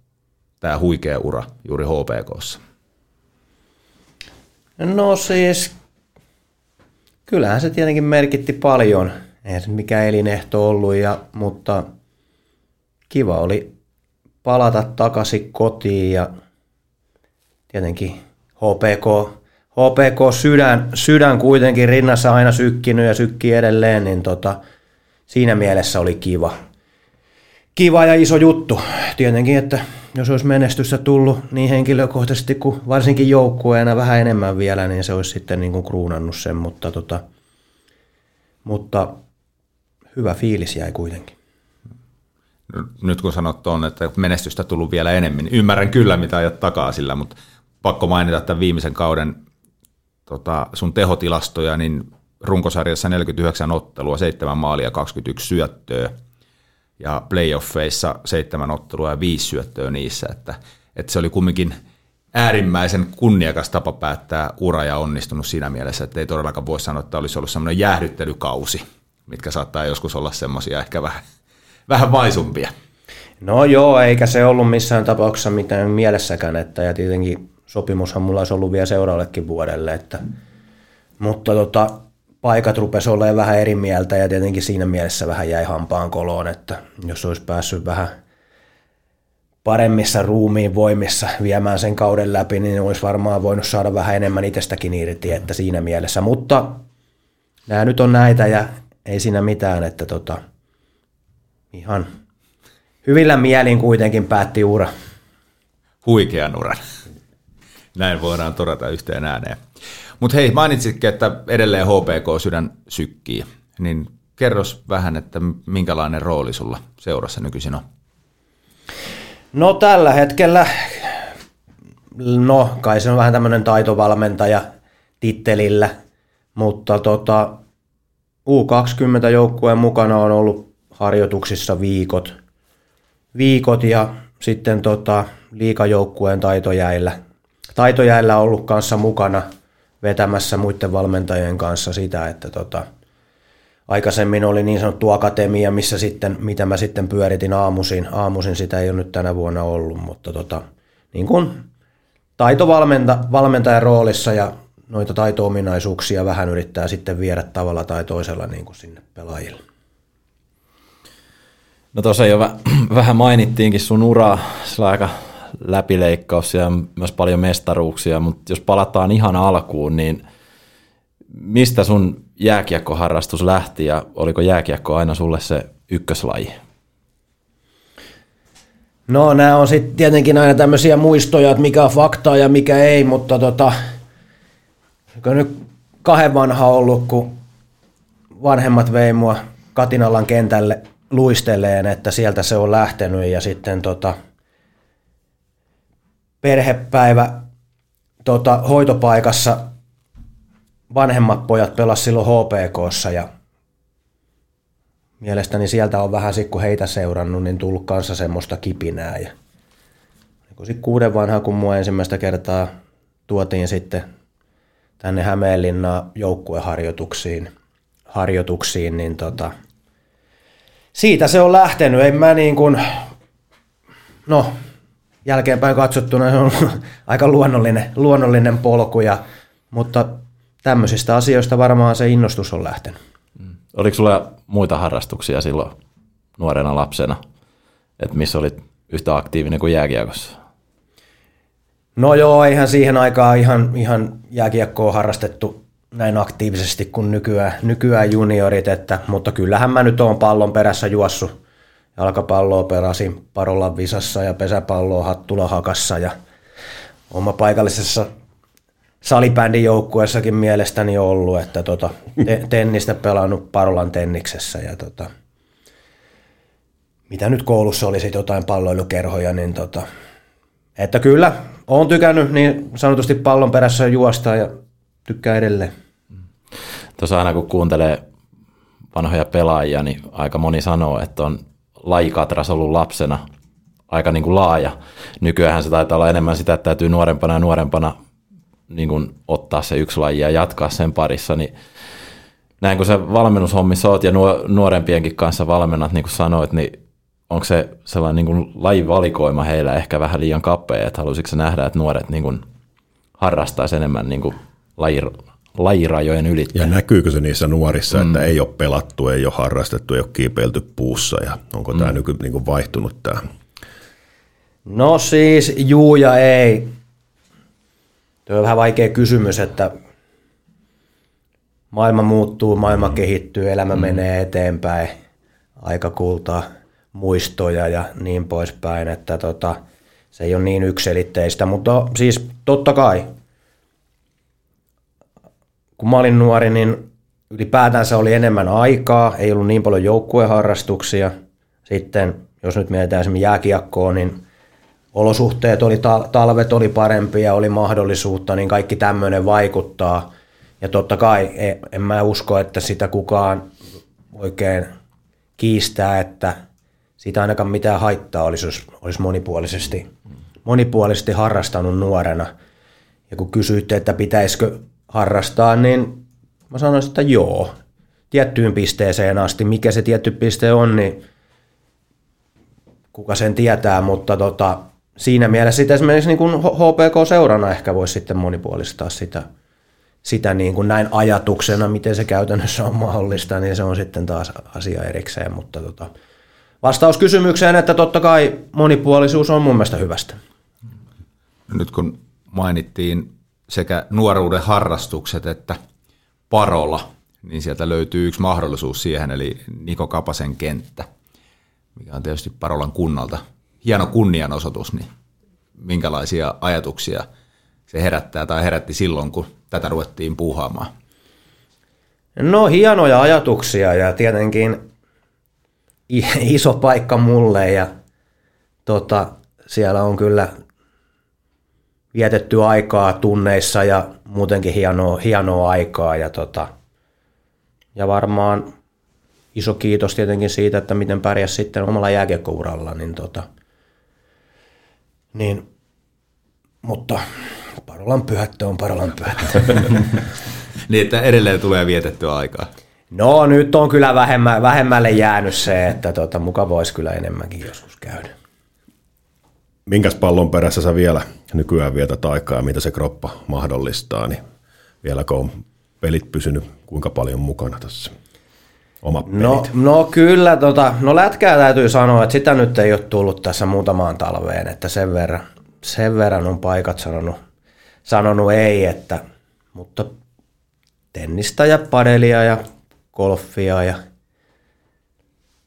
tämä huikea ura juuri HPKssa? No siis, kyllähän se tietenkin merkitti paljon. Eihän se mikään elinehto ollut, ja, mutta kiva oli palata takaisin kotiin ja tietenkin HPK, HPK sydän, sydän kuitenkin rinnassa aina sykkinyt ja sykkii edelleen, niin tota, siinä mielessä oli kiva. Kiva ja iso juttu. Tietenkin, että jos olisi menestystä tullut niin henkilökohtaisesti kuin varsinkin joukkueena vähän enemmän vielä, niin se olisi sitten niin kuin kruunannut sen, mutta, tota, mutta hyvä fiilis jäi kuitenkin. Nyt kun sanot tuon, että menestystä tullut vielä enemmän, niin ymmärrän kyllä mitä ajat takaa sillä, mutta pakko mainita tämän viimeisen kauden tota, sun tehotilastoja, niin runkosarjassa 49 ottelua, 7 maalia, 21 syöttöä ja playoffeissa 7 ottelua ja 5 syöttöä niissä, että, että se oli kumminkin äärimmäisen kunniakas tapa päättää ura ja onnistunut siinä mielessä, että ei todellakaan voi sanoa, että olisi ollut semmoinen jäähdyttelykausi, mitkä saattaa joskus olla semmoisia ehkä vähän, vähän vaisumpia. No joo, eikä se ollut missään tapauksessa mitään mielessäkään, että ja tietenkin sopimushan mulla olisi ollut vielä seuraallekin vuodelle, että, mutta tota, paikat rupesi olemaan vähän eri mieltä ja tietenkin siinä mielessä vähän jäi hampaan koloon, että jos olisi päässyt vähän paremmissa ruumiin voimissa viemään sen kauden läpi, niin olisi varmaan voinut saada vähän enemmän itsestäkin irti, että siinä mielessä. Mutta nämä nyt on näitä ja ei siinä mitään, että tota, ihan hyvillä mielin kuitenkin päätti ura. Huikean uran. Näin voidaan todeta yhteen ääneen. Mutta hei, mainitsitkin, että edelleen HPK sydän sykkii, niin kerros vähän, että minkälainen rooli sulla seurassa nykyisin on? No tällä hetkellä, no kai se on vähän tämmöinen taitovalmentaja tittelillä, mutta tota, U20-joukkueen mukana on ollut harjoituksissa viikot, viikot ja sitten tota, liikajoukkueen taitojäillä taitojäillä ollut kanssa mukana vetämässä muiden valmentajien kanssa sitä, että tota, aikaisemmin oli niin sanottu akatemia, missä sitten, mitä mä sitten pyöritin aamuisin. Aamuisin sitä ei ole nyt tänä vuonna ollut, mutta tota, niin kuin taitovalmentajan roolissa ja noita taito-ominaisuuksia vähän yrittää sitten viedä tavalla tai toisella niin kuin sinne pelaajille. No tuossa jo vähän mainittiinkin sun uraa, sillä aika läpileikkaus ja myös paljon mestaruuksia, mutta jos palataan ihan alkuun, niin mistä sun jääkiekkoharrastus lähti ja oliko jääkiekko aina sulle se ykköslaji? No nämä on sitten tietenkin aina tämmöisiä muistoja, että mikä on faktaa ja mikä ei, mutta tota, nyt kahden vanha ollut, kun vanhemmat vei mua Katinalan kentälle luisteleen, että sieltä se on lähtenyt ja sitten tota, perhepäivä tota, hoitopaikassa vanhemmat pojat pelas silloin HPKssa ja mielestäni sieltä on vähän kun heitä seurannut, niin tullut kanssa semmoista kipinää ja oliko kuuden vanha, kun mua ensimmäistä kertaa tuotiin sitten tänne Hämeenlinnaan joukkueharjoituksiin, harjoituksiin, niin tota, siitä se on lähtenyt. En mä niin kuin, no jälkeenpäin katsottuna se on aika luonnollinen, luonnollinen polku, ja, mutta tämmöisistä asioista varmaan se innostus on lähtenyt. Oliko sulla muita harrastuksia silloin nuorena lapsena, että missä olit yhtä aktiivinen kuin jääkiekossa? No joo, eihän siihen aikaan ihan, ihan jääkiekkoa harrastettu näin aktiivisesti kuin nykyään, nykyään juniorit, että, mutta kyllähän mä nyt oon pallon perässä juossut. Jalkapalloa perasin Parolan visassa ja pesäpalloa Hattula hakassa ja oma paikallisessa salibändin joukkueessakin mielestäni ollut, että tota, te- tennistä pelannut Parolan tenniksessä ja tota, mitä nyt koulussa oli jotain palloilukerhoja, niin tota, että kyllä, olen tykännyt niin sanotusti pallon perässä juosta ja tykkää edelleen. Tuossa aina kun kuuntelee vanhoja pelaajia, niin aika moni sanoo, että on lajikatras ollut lapsena aika niin kuin laaja. Nykyään se taitaa olla enemmän sitä, että täytyy nuorempana ja nuorempana niin kuin ottaa se yksi laji ja jatkaa sen parissa, niin näin kun sä valmennushommissa oot ja nuorempienkin kanssa valmennat, niin kuin sanoit, niin onko se sellainen niin kuin lajivalikoima heillä ehkä vähän liian kapea, että haluaisitko nähdä, että nuoret niin kuin harrastaisi enemmän niin kuin laji, lajirajojen ylittäen? Ja näkyykö se niissä nuorissa, mm. että ei ole pelattu, ei ole harrastettu, ei ole kiipeilty puussa ja onko mm. tämä nyky niin kuin vaihtunut tämä? No siis juu ja ei. Tuo on vähän vaikea kysymys, että maailma muuttuu, maailma kehittyy, elämä mm. menee eteenpäin, aika kultaa muistoja ja niin poispäin, että tota, se ei ole niin ykselitteistä, mutta siis totta kai, kun mä olin nuori, niin ylipäätään se oli enemmän aikaa, ei ollut niin paljon joukkueharrastuksia. Sitten, jos nyt mietitään esimerkiksi jääkiekkoa, niin olosuhteet oli, talvet oli parempia, oli mahdollisuutta, niin kaikki tämmöinen vaikuttaa. Ja totta kai e, en mä usko, että sitä kukaan oikein kiistää, että siitä ainakaan mitään haittaa olisi, jos olisi monipuolisesti, monipuolisesti harrastanut nuorena. Ja kun kysyitte, että pitäisikö harrastaa, niin mä sanoisin, että joo. Tiettyyn pisteeseen asti. Mikä se tietty piste on, niin kuka sen tietää, mutta tota, siinä mielessä sitten esimerkiksi niin HPK-seurana ehkä voisi sitten monipuolistaa sitä, sitä niin kuin näin ajatuksena, miten se käytännössä on mahdollista, niin se on sitten taas asia erikseen, mutta tota, vastaus kysymykseen, että totta kai monipuolisuus on mun mielestä hyvästä. Nyt kun mainittiin sekä nuoruuden harrastukset että parola, niin sieltä löytyy yksi mahdollisuus siihen, eli Niko Kapasen kenttä, mikä on tietysti Parolan kunnalta hieno kunnianosoitus, niin minkälaisia ajatuksia se herättää tai herätti silloin, kun tätä ruvettiin puuhaamaan? No hienoja ajatuksia ja tietenkin iso paikka mulle ja tota, siellä on kyllä vietetty aikaa tunneissa ja muutenkin hienoa, hienoa aikaa ja, tota, ja varmaan iso kiitos tietenkin siitä, että miten pärjäs sitten omalla jääkiekkouralla, niin, tota, niin mutta Parolan pyhättö on Parolan pyhättö. niin, että edelleen tulee vietettyä aikaa. No nyt on kyllä vähemmä, vähemmälle jäänyt se, että tota, muka voisi kyllä enemmänkin joskus käydä. Minkäs pallon perässä sä vielä nykyään vietät aikaa, mitä se kroppa mahdollistaa, niin vieläkö on pelit pysynyt kuinka paljon mukana tässä? Oma no, no kyllä, tota, no lätkää täytyy sanoa, että sitä nyt ei ole tullut tässä muutamaan talveen, että sen verran, sen verran on paikat sanonut, sanonut ei, että, mutta tennistä ja padelia ja golfia ja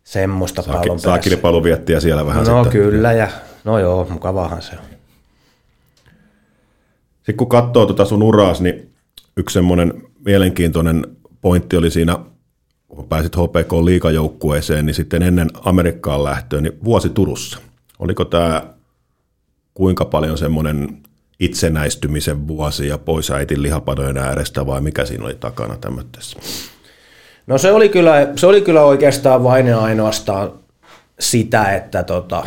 semmoista saa, pallon Saa kilpailuviettiä siellä vähän No sitten. kyllä, ja no joo, mukavahan se on. Sitten kun katsoo tuota sun uraas, niin yksi semmoinen mielenkiintoinen pointti oli siinä, kun pääsit HPK liikajoukkueeseen, niin sitten ennen Amerikkaan lähtöä, niin vuosi Turussa. Oliko tämä kuinka paljon semmoinen itsenäistymisen vuosi ja pois äitin lihapadojen äärestä vai mikä siinä oli takana tämmöisessä? No se oli kyllä, se oli kyllä oikeastaan vain ja ainoastaan sitä, että tota,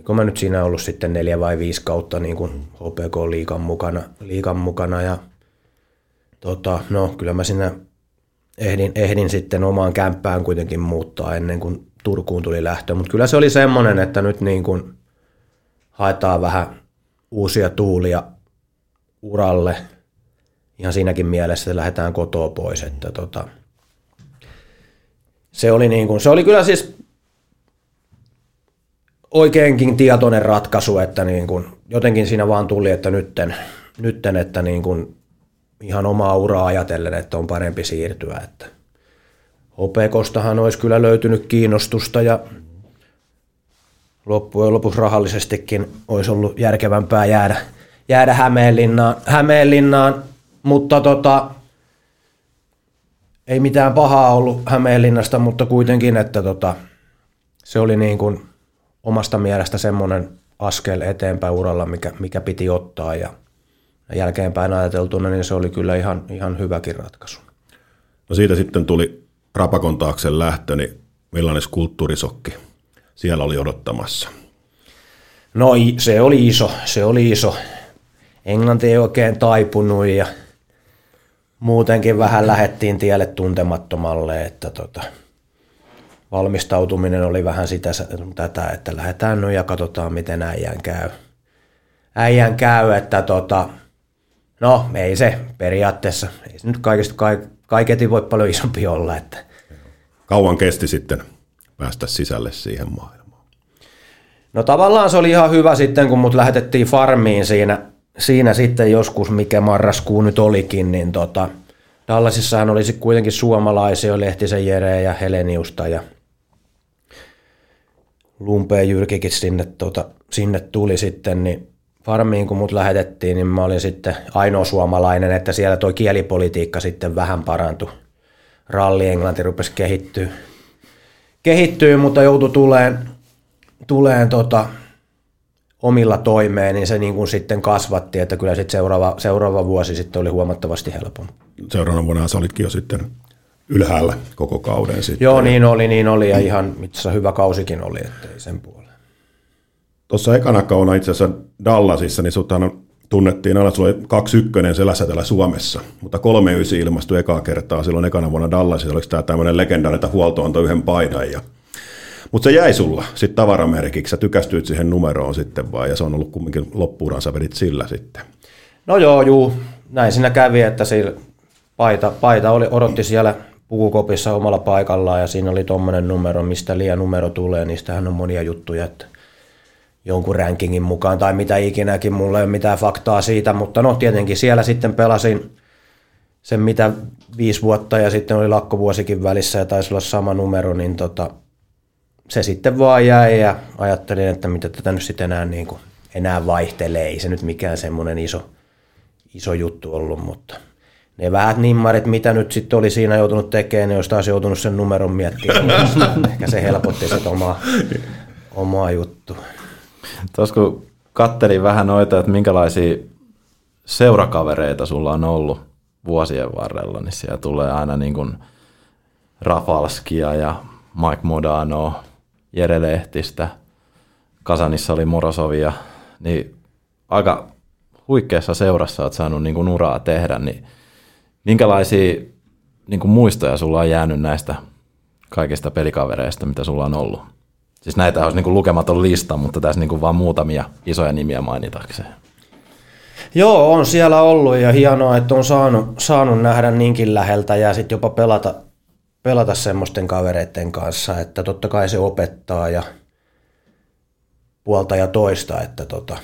oliko mä nyt siinä ollut sitten neljä vai viisi kautta niin kuin HPK liikan mukana, liikan mukana ja tota, no kyllä mä sinne ehdin, ehdin sitten omaan kämppään kuitenkin muuttaa ennen kuin Turkuun tuli lähtö, mutta kyllä se oli semmoinen, että nyt niin kuin haetaan vähän uusia tuulia uralle ihan siinäkin mielessä, että lähdetään kotoa pois, että tota, se oli, niin kuin, se oli kyllä siis oikeinkin tietoinen ratkaisu, että niin kuin, jotenkin siinä vaan tuli, että nytten, nytten että niin kuin, ihan omaa uraa ajatellen, että on parempi siirtyä. Että Hopekostahan olisi kyllä löytynyt kiinnostusta ja loppujen lopuksi rahallisestikin olisi ollut järkevämpää jäädä, jäädä Hämeenlinnaan, Hämeenlinnaan mutta tota, ei mitään pahaa ollut Hämeenlinnasta, mutta kuitenkin, että tota, se oli niin kuin omasta mielestä semmoinen askel eteenpäin uralla, mikä, mikä piti ottaa ja jälkeenpäin ajateltuna, niin se oli kyllä ihan, ihan hyväkin ratkaisu. No siitä sitten tuli Rapakon taakse lähtö, niin millainen kulttuurisokki siellä oli odottamassa? No se oli iso, se oli iso. Englanti ei oikein taipunut ja muutenkin vähän lähettiin tielle tuntemattomalle, että tota, valmistautuminen oli vähän sitä, tätä, että lähdetään nyt ja katsotaan, miten äijän käy. Äijän käy, että tota, no ei se periaatteessa, ei se nyt kaikista, kaiketi voi paljon isompi olla. Että. Kauan kesti sitten päästä sisälle siihen maailmaan? No tavallaan se oli ihan hyvä sitten, kun mut lähetettiin farmiin siinä siinä sitten joskus, mikä marraskuu nyt olikin, niin tota, Dallasissahan olisi kuitenkin suomalaisia, Lehtisen Jere ja Heleniusta ja Lumpeen Jyrkikin sinne, tota, sinne tuli sitten, niin farmiin kun mut lähetettiin, niin mä olin sitten ainoa suomalainen, että siellä toi kielipolitiikka sitten vähän parantui. Ralli Englanti rupesi kehittyä, kehittyy, mutta joutui tuleen, tuleen tota, omilla toimeen, niin se niin kuin sitten kasvatti, että kyllä sitten seuraava, seuraava vuosi sitten oli huomattavasti helpompi. Seuraavana vuonna sä olitkin jo sitten ylhäällä koko kauden sitten. Joo, niin oli, niin oli ja ihan itse hyvä kausikin oli, ettei sen puoleen. Tuossa ekana kauna itse asiassa Dallasissa, niin suthan tunnettiin aina, sulla oli kaksi ykkönen selässä täällä Suomessa, mutta kolme ysi ilmastui ekaa kertaa silloin ekana vuonna Dallasissa. Oliko tämä tämmöinen legendaarinen, että huolto antoi yhden paidan ja mutta se jäi sulla sitten tavaramerkiksi, sä tykästyit siihen numeroon sitten vaan, ja se on ollut kumminkin loppuuransa vedit sillä sitten. No joo, juu, näin siinä kävi, että sillä paita, paita oli, odotti siellä pukukopissa omalla paikallaan, ja siinä oli tuommoinen numero, mistä liian numero tulee, niistähän on monia juttuja, että jonkun rankingin mukaan tai mitä ikinäkin, mulla ei ole mitään faktaa siitä, mutta no tietenkin siellä sitten pelasin sen mitä viisi vuotta ja sitten oli lakkovuosikin välissä ja taisi olla sama numero, niin tota, se sitten vaan jäi ja ajattelin, että mitä tätä nyt sitten enää, niin kuin, enää vaihtelee. Ei se nyt mikään semmoinen iso, iso juttu ollut, mutta ne vähät nimmarit, mitä nyt sitten oli siinä joutunut tekemään, niin olisi taas joutunut sen numeron miettimään. Ehkä se helpotti sitä omaa, omaa juttua. Tuossa kun kattelin vähän noita, että minkälaisia seurakavereita sulla on ollut vuosien varrella, niin siellä tulee aina niin kuin Rafalskia ja Mike Modano, Jere Lehtistä, Kasanissa oli Morosovia, niin aika huikeassa seurassa olet saanut niin kuin uraa tehdä, niin minkälaisia niin kuin muistoja sulla on jäänyt näistä kaikista pelikavereista, mitä sulla on ollut? Siis näitä olisi niin kuin lukematon lista, mutta tässä niin kuin vaan muutamia isoja nimiä mainitakseen. Joo, on siellä ollut ja hienoa, että on saanut, saanut nähdä niinkin läheltä ja sitten jopa pelata pelata semmoisten kavereiden kanssa, että totta kai se opettaa ja puolta ja toista, että, tota,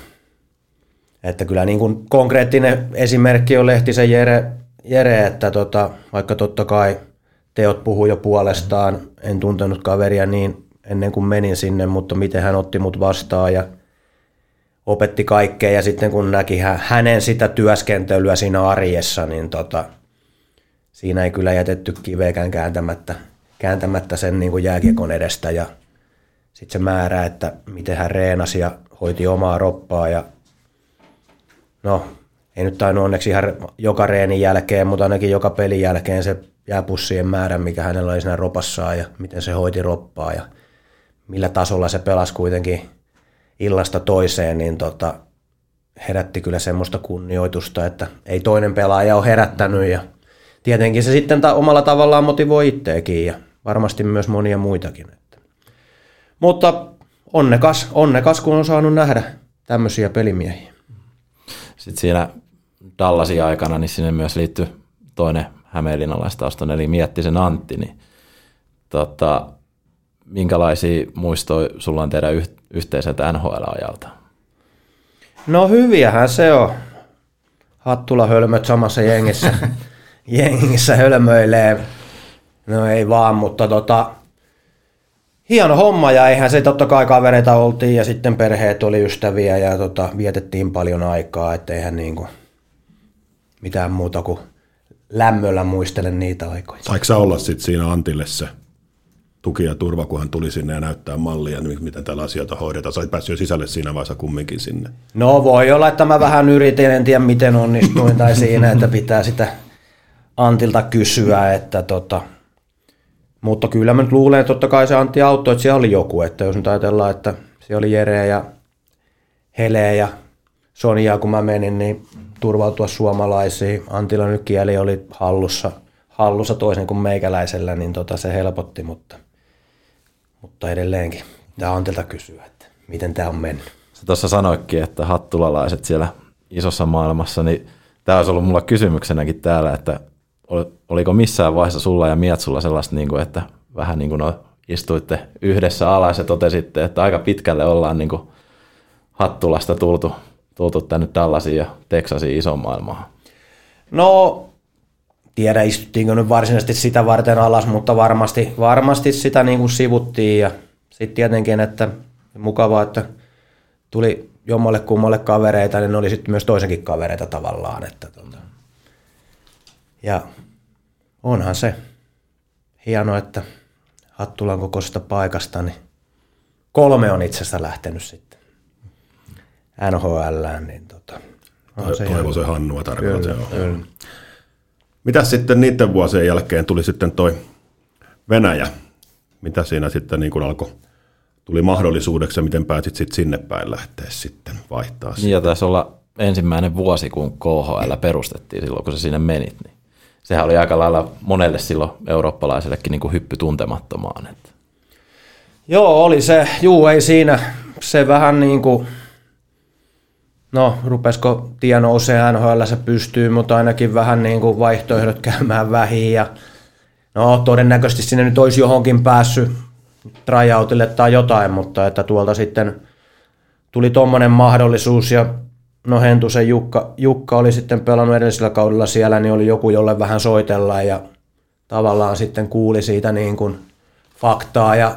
että kyllä niin kuin konkreettinen esimerkki on Lehtisen Jere, Jere että tota, vaikka totta kai teot puhuu jo puolestaan, en tuntenut kaveria niin ennen kuin menin sinne, mutta miten hän otti mut vastaan ja opetti kaikkea. Ja sitten kun näki hänen sitä työskentelyä siinä arjessa, niin tota, siinä ei kyllä jätetty kiveekään kääntämättä, kääntämättä sen niin kuin jääkiekon edestä. Ja sitten se määrä, että miten hän reenasi ja hoiti omaa roppaa ja no ei nyt tainnut onneksi ihan joka reenin jälkeen, mutta ainakin joka pelin jälkeen se jääpussien määrä, mikä hänellä oli siinä ropassaan ja miten se hoiti roppaa ja millä tasolla se pelasi kuitenkin illasta toiseen, niin tota, herätti kyllä semmoista kunnioitusta, että ei toinen pelaaja ole herättänyt ja tietenkin se sitten ta- omalla tavallaan motivoi itteekin ja varmasti myös monia muitakin. Että. Mutta onnekas, onnekas, kun on saanut nähdä tämmöisiä pelimiehiä. Sitten siinä Dallasin aikana niin sinne myös liittyi toinen hämeenlinnalaistaustainen, eli Miettisen Antti. Niin, tota, minkälaisia muistoja sulla on teidän yh- yhteiseltä NHL-ajalta? No hyviähän se on. Hattula hölmöt samassa jengissä, jengissä hölmöilee. No ei vaan, mutta tota, hieno homma ja eihän se totta kai kavereita oltiin ja sitten perheet oli ystäviä ja tota, vietettiin paljon aikaa, että eihän niinku mitään muuta kuin lämmöllä muistele niitä aikoja. Saiko sä olla sitten siinä Antille se tuki ja turva, kun hän tuli sinne ja näyttää mallia, niin miten tällä asioita hoidetaan? Sä päässyt jo sisälle siinä vaiheessa kumminkin sinne. No voi olla, että mä vähän yritin, en tiedä miten onnistuin tai siinä, että pitää sitä Antilta kysyä, että tota, mutta kyllä mä nyt luulen, että totta kai se Antti auttoi, että siellä oli joku, että jos nyt ajatellaan, että siellä oli Jere ja Hele ja Sonia, kun mä menin, niin turvautua suomalaisiin. Antilla nyt kieli oli hallussa, hallussa toisen kuin meikäläisellä, niin tota se helpotti, mutta, mutta edelleenkin tämä Antilta kysyä, että miten tämä on mennyt. Sä tuossa sanoikin, että hattulalaiset siellä isossa maailmassa, niin tämä olisi ollut mulla kysymyksenäkin täällä, että ol- oliko missään vaiheessa sulla ja Mietsulla sellaista, niin kuin, että vähän niin kuin no, istuitte yhdessä alas ja totesitte, että aika pitkälle ollaan niin kuin Hattulasta tultu, tultu tänne Dallasiin ja Texasiin isoon maailmaan. No, tiedä istuttiinko nyt varsinaisesti sitä varten alas, mutta varmasti, varmasti sitä niin kuin sivuttiin ja sitten tietenkin, että mukavaa, että tuli jommalle kummalle kavereita, niin ne oli sitten myös toisenkin kavereita tavallaan. Että tota. Ja onhan se hieno, että Hattulan kokoisesta paikasta, niin kolme on itsestä lähtenyt sitten NHL, niin tota, on se Hannua tarkoitat. Kyllä. Mitäs sitten niiden vuosien jälkeen tuli sitten toi Venäjä? Mitä siinä sitten niin kuin alkoi, tuli mahdollisuudeksi ja miten pääsit sitten sinne päin lähteä sitten vaihtaa? Niin ja taisi olla ensimmäinen vuosi, kun KHL perustettiin silloin, kun sä sinne menit. Niin sehän oli aika lailla monelle silloin eurooppalaisellekin niin kuin hyppy tuntemattomaan. Että. Joo, oli se. Juu, ei siinä. Se vähän niin kuin, no rupesko tie nousee NHL, se pystyy, mutta ainakin vähän niin kuin vaihtoehdot käymään vähin. Ja, no todennäköisesti sinne nyt olisi johonkin päässyt tryoutille tai jotain, mutta että tuolta sitten tuli tommonen mahdollisuus ja no Hentusen Jukka, Jukka oli sitten pelannut edellisellä kaudella siellä, niin oli joku, jolle vähän soitella ja tavallaan sitten kuuli siitä niin kuin faktaa ja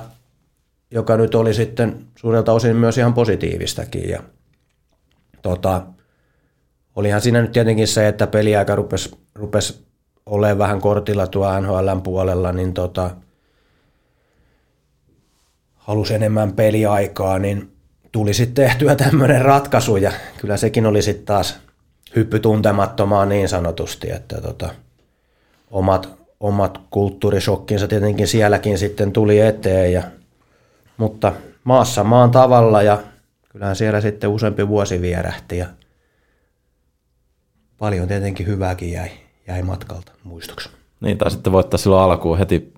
joka nyt oli sitten suurelta osin myös ihan positiivistakin. Ja, tota, olihan siinä nyt tietenkin se, että peliaika rupesi rupes olemaan vähän kortilla tuo NHLn puolella, niin tota, halusi enemmän peliaikaa, niin tuli sitten tehtyä tämmöinen ratkaisu ja kyllä sekin oli sitten taas hyppy tuntemattomaan niin sanotusti, että tota, omat, omat kulttuurishokkinsa tietenkin sielläkin sitten tuli eteen, ja, mutta maassa maan tavalla ja kyllähän siellä sitten useampi vuosi vierähti ja paljon tietenkin hyvääkin jäi, jäi matkalta muistoksi. Niin, tai sitten voittaa silloin alkuun heti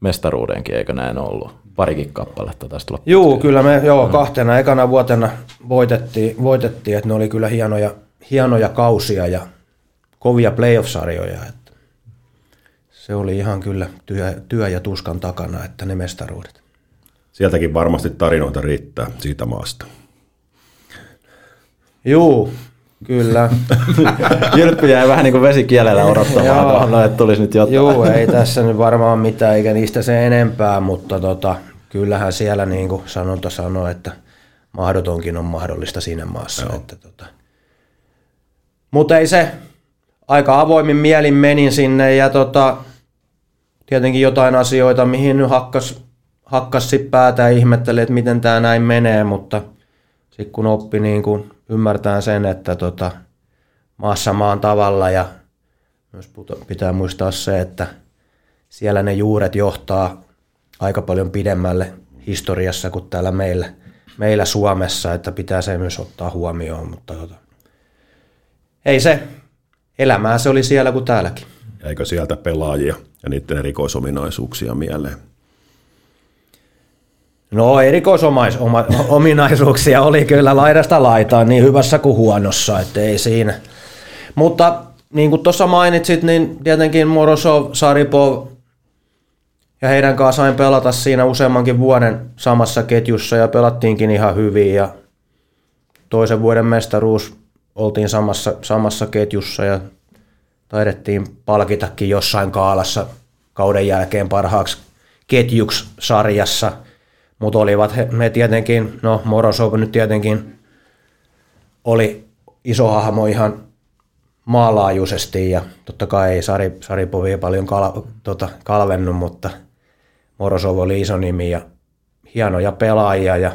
mestaruudenkin, eikö näin ollut? Parikin kappaletta taisi tulla. Juu, kyllä me joo, kahtena ekana vuotena voitettiin, voitettiin, että ne oli kyllä hienoja, hienoja kausia ja kovia playoff-sarjoja. Että se oli ihan kyllä työ, työ ja tuskan takana, että ne mestaruudet. Sieltäkin varmasti tarinoita riittää siitä maasta. Juu, kyllä. Jyrppy jäi vähän niin kuin vesikielellä odottamaan, tuohon, no, että tulisi nyt jotain. Juu, ei tässä nyt varmaan mitään eikä niistä se enempää, mutta tota, kyllähän siellä niin kuin sanonta sanoo, että mahdotonkin on mahdollista siinä maassa. Että tota. Mutta ei se, aika avoimin mielin menin sinne ja tota, tietenkin jotain asioita, mihin nyt hakkas, hakkas sit päätä ja ihmetteli, että miten tämä näin menee, mutta sitten kun oppi niin kun ymmärtää sen, että tota, maassa maan tavalla ja myös pitää muistaa se, että siellä ne juuret johtaa aika paljon pidemmälle historiassa kuin täällä meillä, meillä Suomessa, että pitää se myös ottaa huomioon, mutta tota, ei se, elämää se oli siellä kuin täälläkin. Eikö sieltä pelaajia ja niiden erikoisominaisuuksia mieleen? No erikoisominaisuuksia oli kyllä laidasta laitaan niin hyvässä kuin huonossa, että ei siinä. Mutta niin kuin tuossa mainitsit, niin tietenkin Morosov, Saripov ja heidän kanssaan sain pelata siinä useammankin vuoden samassa ketjussa ja pelattiinkin ihan hyvin ja toisen vuoden mestaruus oltiin samassa, samassa ketjussa ja taidettiin palkitakin jossain kaalassa kauden jälkeen parhaaksi ketjuksi sarjassa – mutta olivat he, me tietenkin, no Morosov nyt tietenkin oli iso hahmo ihan maanlaajuisesti ja totta kai ei Sari, Saripovi paljon kal, tota, kalvennut, mutta Morosov oli iso nimi ja hienoja pelaajia ja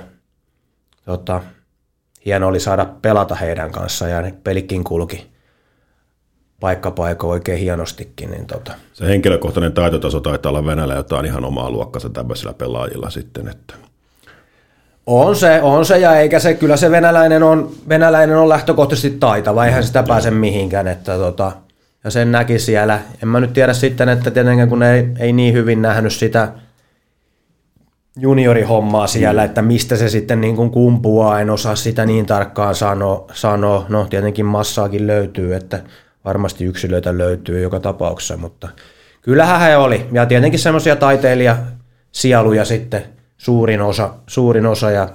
tota, hieno oli saada pelata heidän kanssaan ja pelikin kulki paikka paikka oikein hienostikin. Niin tota. Se henkilökohtainen taitotaso taitaa olla Venäjällä jotain ihan omaa luokkansa tämmöisillä pelaajilla sitten. Että. On se, on se, ja eikä se, kyllä se venäläinen on, venäläinen on lähtökohtaisesti taitava, eihän sitä pääse mihinkään, että tota, ja sen näki siellä. En mä nyt tiedä sitten, että tietenkään kun ei, ei niin hyvin nähnyt sitä juniorihommaa siellä, mm. että mistä se sitten niin kuin kumpuaa, en osaa sitä niin tarkkaan sanoa, sanoa. no tietenkin massaakin löytyy, että varmasti yksilöitä löytyy joka tapauksessa, mutta kyllähän he oli. Ja tietenkin semmoisia taiteilijasieluja sitten suurin osa, suurin osa ja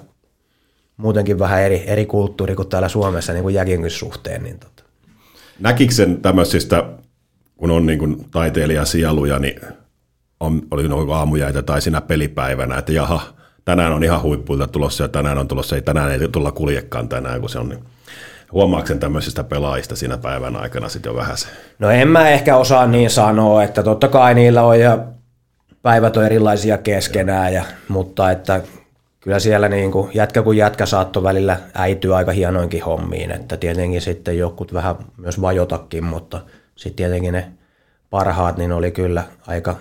muutenkin vähän eri, eri kulttuuri kuin täällä Suomessa niin kuin jäkinkin suhteen. Niin tota. Näkikö sen tämmöisistä, kun on niin kuin taiteilijasieluja, niin on, oli noin aamujäitä tai siinä pelipäivänä, että jaha, tänään on ihan huippuilta tulossa ja tänään on tulossa, ei tänään ei tulla kuljekaan tänään, kun se on niin Huomaatko sen tämmöisistä pelaajista siinä päivän aikana sitten jo vähän se? No en mä ehkä osaa niin sanoa, että totta kai niillä on ja päivät on erilaisia keskenään, ja, mutta että kyllä siellä niin kuin jätkä kuin jätkä saattoi välillä äityä aika hienoinkin hommiin, että tietenkin sitten jokut vähän myös vajotakin, mutta sitten tietenkin ne parhaat niin oli kyllä aika,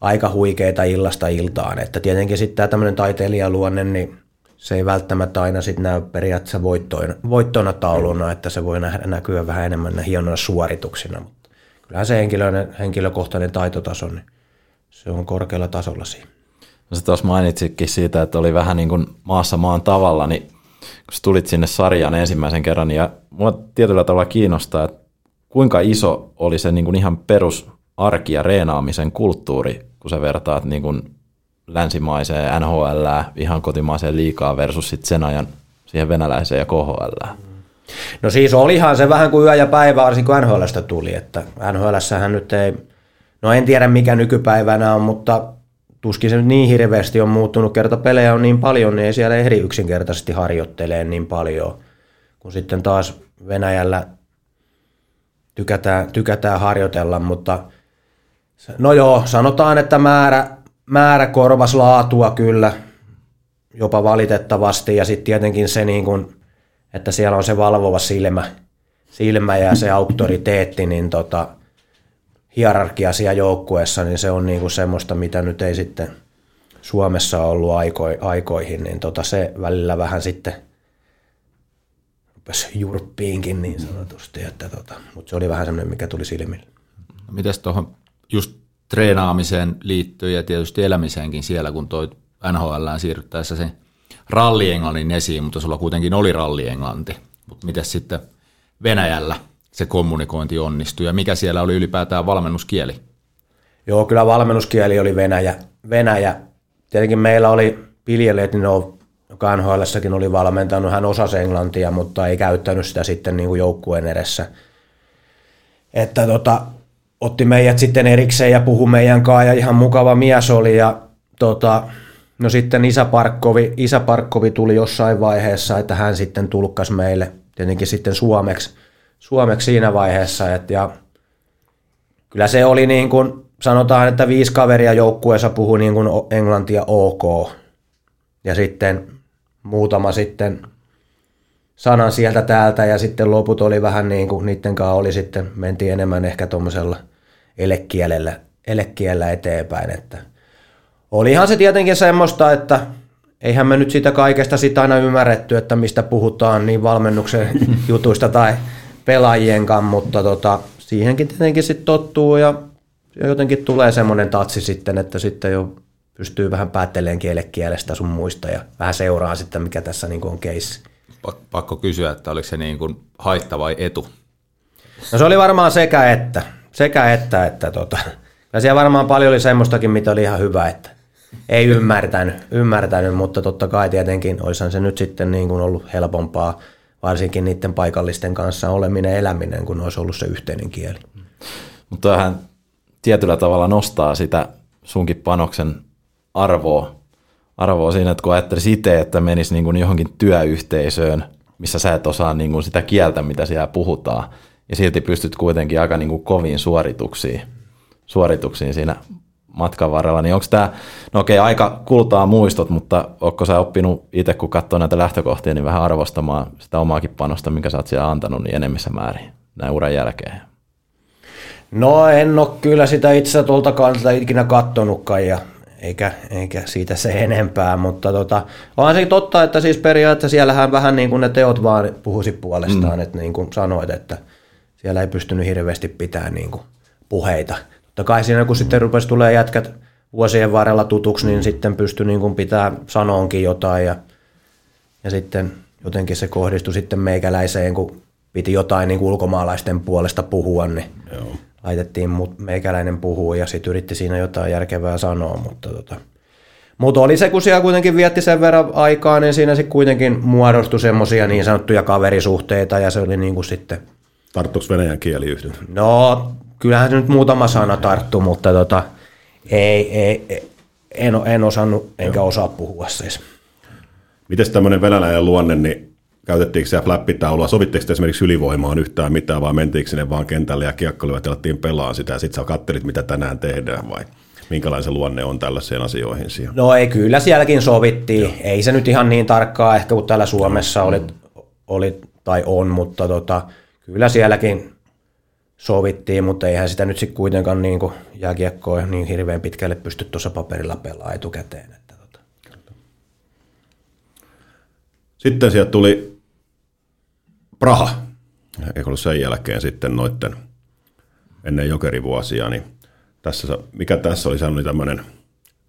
aika huikeita illasta iltaan, että tietenkin sitten tämä tämmöinen taiteilijaluonne, niin se ei välttämättä aina sitten näy periaatteessa voittoina, voittona tauluna, että se voi nähdä, näkyä vähän enemmän hienoina suorituksina, mutta kyllähän se henkilöinen, henkilökohtainen taitotaso, niin se on korkealla tasolla siinä. No sä tuossa mainitsitkin siitä, että oli vähän niin kuin maassa maan tavalla, niin kun sä tulit sinne sarjaan ensimmäisen kerran, niin ja mua tietyllä tavalla kiinnostaa, että kuinka iso oli se niin kuin ihan perus arki ja reenaamisen kulttuuri, kun sä vertaat niin kuin länsimaiseen NHL, ihan kotimaiseen liikaa versus sit sen ajan siihen venäläiseen ja KHL. No siis olihan se vähän kuin yö ja päivä, varsinkin kun NHLstä tuli, että NHLssähän nyt ei, no en tiedä mikä nykypäivänä on, mutta tuskin se nyt niin hirveästi on muuttunut, kerta pelejä on niin paljon, niin ei siellä ehdi yksinkertaisesti harjoittelee niin paljon, kun sitten taas Venäjällä tykätään, tykätään harjoitella, mutta no joo, sanotaan, että määrä, määrä korvas laatua kyllä, jopa valitettavasti, ja sitten tietenkin se, niin kun, että siellä on se valvova silmä, silmä ja se auktoriteetti, niin tota, hierarkia siellä joukkueessa, niin se on niin kuin semmoista, mitä nyt ei sitten Suomessa ollut aiko, aikoihin, niin tota se välillä vähän sitten rupesi jurppiinkin niin sanotusti, että tota, mutta se oli vähän semmoinen, mikä tuli silmille. No mites tuohon just treenaamiseen liittyy ja tietysti elämiseenkin siellä, kun toi NHL siirryttäessä se rallienglannin esiin, mutta sulla kuitenkin oli rallienglanti. Mutta miten sitten Venäjällä se kommunikointi onnistui ja mikä siellä oli ylipäätään valmennuskieli? Joo, kyllä valmennuskieli oli Venäjä. Venäjä. Tietenkin meillä oli Pilje Letninov, joka nhl oli valmentanut, hän osasi englantia, mutta ei käyttänyt sitä sitten niin kuin joukkueen edessä. Että tota, otti meidät sitten erikseen ja puhui meidän kanssa ja ihan mukava mies oli ja tota, no sitten Isä Parkkovi, Isä Parkkovi tuli jossain vaiheessa, että hän sitten tulkkasi meille tietenkin sitten suomeksi, suomeksi siinä vaiheessa et, ja kyllä se oli niin kuin, sanotaan, että viisi kaveria joukkueessa puhui niin kuin englantia ok. Ja sitten muutama sitten sanan sieltä täältä ja sitten loput oli vähän niin kuin niiden kanssa oli sitten, mentiin enemmän ehkä tuommoisella elekielellä, elekielellä eteenpäin. Että olihan se tietenkin semmoista, että eihän me nyt sitä kaikesta sitä aina ymmärretty, että mistä puhutaan niin valmennuksen jutuista tai pelaajien kanssa, mutta tota, siihenkin tietenkin sitten tottuu ja jotenkin tulee semmoinen tatsi sitten, että sitten jo pystyy vähän päättelemään kielekielestä sun muista ja vähän seuraa sitten, mikä tässä niin on keissi. Pakko kysyä, että oliko se niin kuin haitta vai etu? No se oli varmaan sekä että, sekä että, että tota, ja siellä varmaan paljon oli semmoistakin, mitä oli ihan hyvä, että ei ymmärtänyt, ymmärtänyt mutta totta kai tietenkin olisihan se nyt sitten niin kuin ollut helpompaa, varsinkin niiden paikallisten kanssa oleminen eläminen, kun olisi ollut se yhteinen kieli. Mutta tämähän tietyllä tavalla nostaa sitä sunkin panoksen arvoa, arvoa siinä, että kun ajattelisi itse, että menisi niin kuin johonkin työyhteisöön, missä sä et osaa niin kuin sitä kieltä, mitä siellä puhutaan, ja silti pystyt kuitenkin aika niin kuin koviin suorituksiin, suorituksiin siinä matkan varrella, niin onko tämä, no okei, aika kultaa muistot, mutta onko sä oppinut itse, kun katsoo näitä lähtökohtia, niin vähän arvostamaan sitä omaakin panosta, minkä sä oot siellä antanut, niin enemmissä määrin näin uran jälkeen? No en ole kyllä sitä itse tuolta kannalta ikinä kattonutkaan ja eikä, eikä siitä se enempää, mutta tota, onhan se totta, että siis periaatteessa siellähän vähän niin kuin ne teot vaan puhuisi puolestaan, mm. että niin kuin sanoit, että siellä ei pystynyt hirveästi pitämään niin kuin puheita. Totta kai siinä kun sitten rupesi tulee jätkät vuosien varrella tutuksi, niin sitten pystyi niin kuin pitää sanoonkin jotain ja, ja sitten jotenkin se kohdistui sitten meikäläiseen, kun piti jotain niin kuin ulkomaalaisten puolesta puhua, niin Joo laitettiin meikäläinen puhua ja sitten yritti siinä jotain järkevää sanoa, mutta tota, mutta oli se, kun siellä kuitenkin vietti sen verran aikaa, niin siinä sitten kuitenkin muodostui semmoisia niin sanottuja kaverisuhteita ja se oli niin kuin sitten... Tarttuiko venäjän kieli yhden? No, kyllähän se nyt muutama sana tarttu, mutta tota, ei, ei, en, en osannut enkä osaa puhua siis. Miten tämmöinen venäläinen luonne, niin käytettiinkö siellä flappitaulua, sovitteko te esimerkiksi ylivoimaan yhtään mitään, vai mentiinkö sinne vaan kentälle ja kiekkoiluvat alettiin pelaa sitä, ja sitten sä kattelit, mitä tänään tehdään, vai minkälainen luonne on tällaisiin asioihin siellä? No ei, kyllä sielläkin sovittiin. Joo. Ei se nyt ihan niin tarkkaa ehkä kuin täällä Suomessa oli, oli tai on, mutta tota, kyllä sielläkin sovittiin, mutta eihän sitä nyt sitten kuitenkaan niin jääkiekkoa niin hirveän pitkälle pysty tuossa paperilla pelaamaan etukäteen. Että tota. Sitten sieltä tuli Praha, eikö ollut sen jälkeen sitten noitten ennen jokerivuosia, niin tässä, mikä tässä oli sellainen tämmöinen,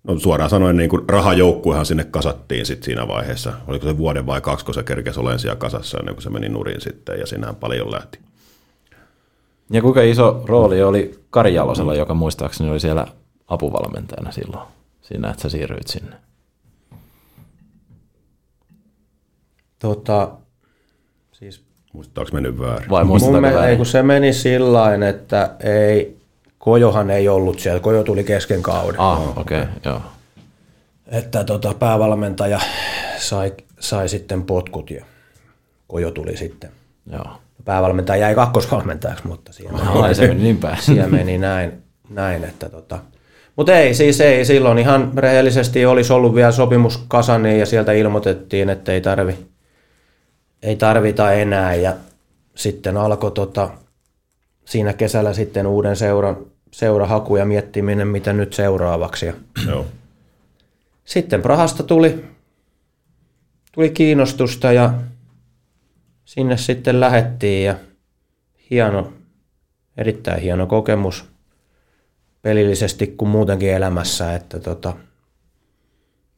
no suoraan sanoen niin kuin rahajoukkuehan sinne kasattiin sitten siinä vaiheessa. Oliko se vuoden vai kaksi, kun se kerkesi olemaan siellä kasassa ennen kuin se meni nurin sitten ja sinähän paljon lähti. Ja kuinka iso rooli oli Kari Jalosella, joka muistaakseni oli siellä apuvalmentajana silloin, siinä että sä siirryit sinne? Tota, Muistaako mennyt väärin? Vai Mun me, Ei, kun se meni sillä että ei, Kojohan ei ollut siellä. Kojo tuli kesken kauden. Ah, okei, okay, joo. Että tota, päävalmentaja sai, sai sitten potkut ja Kojo tuli sitten. Joo. Päävalmentaja jäi kakkosvalmentajaksi, mutta siellä, Aha, meni, se meni niin päin. siellä meni näin, näin että tota, mutta ei, siis ei, silloin ihan rehellisesti olisi ollut vielä sopimus kasani ja sieltä ilmoitettiin, että ei tarvi, ei tarvita enää ja sitten alkoi tota, siinä kesällä sitten uuden seuran, seurahaku ja miettiminen, mitä nyt seuraavaksi. Ja Joo. Sitten Prahasta tuli, tuli kiinnostusta ja sinne sitten lähettiin ja hieno, erittäin hieno kokemus pelillisesti kuin muutenkin elämässä, että tota,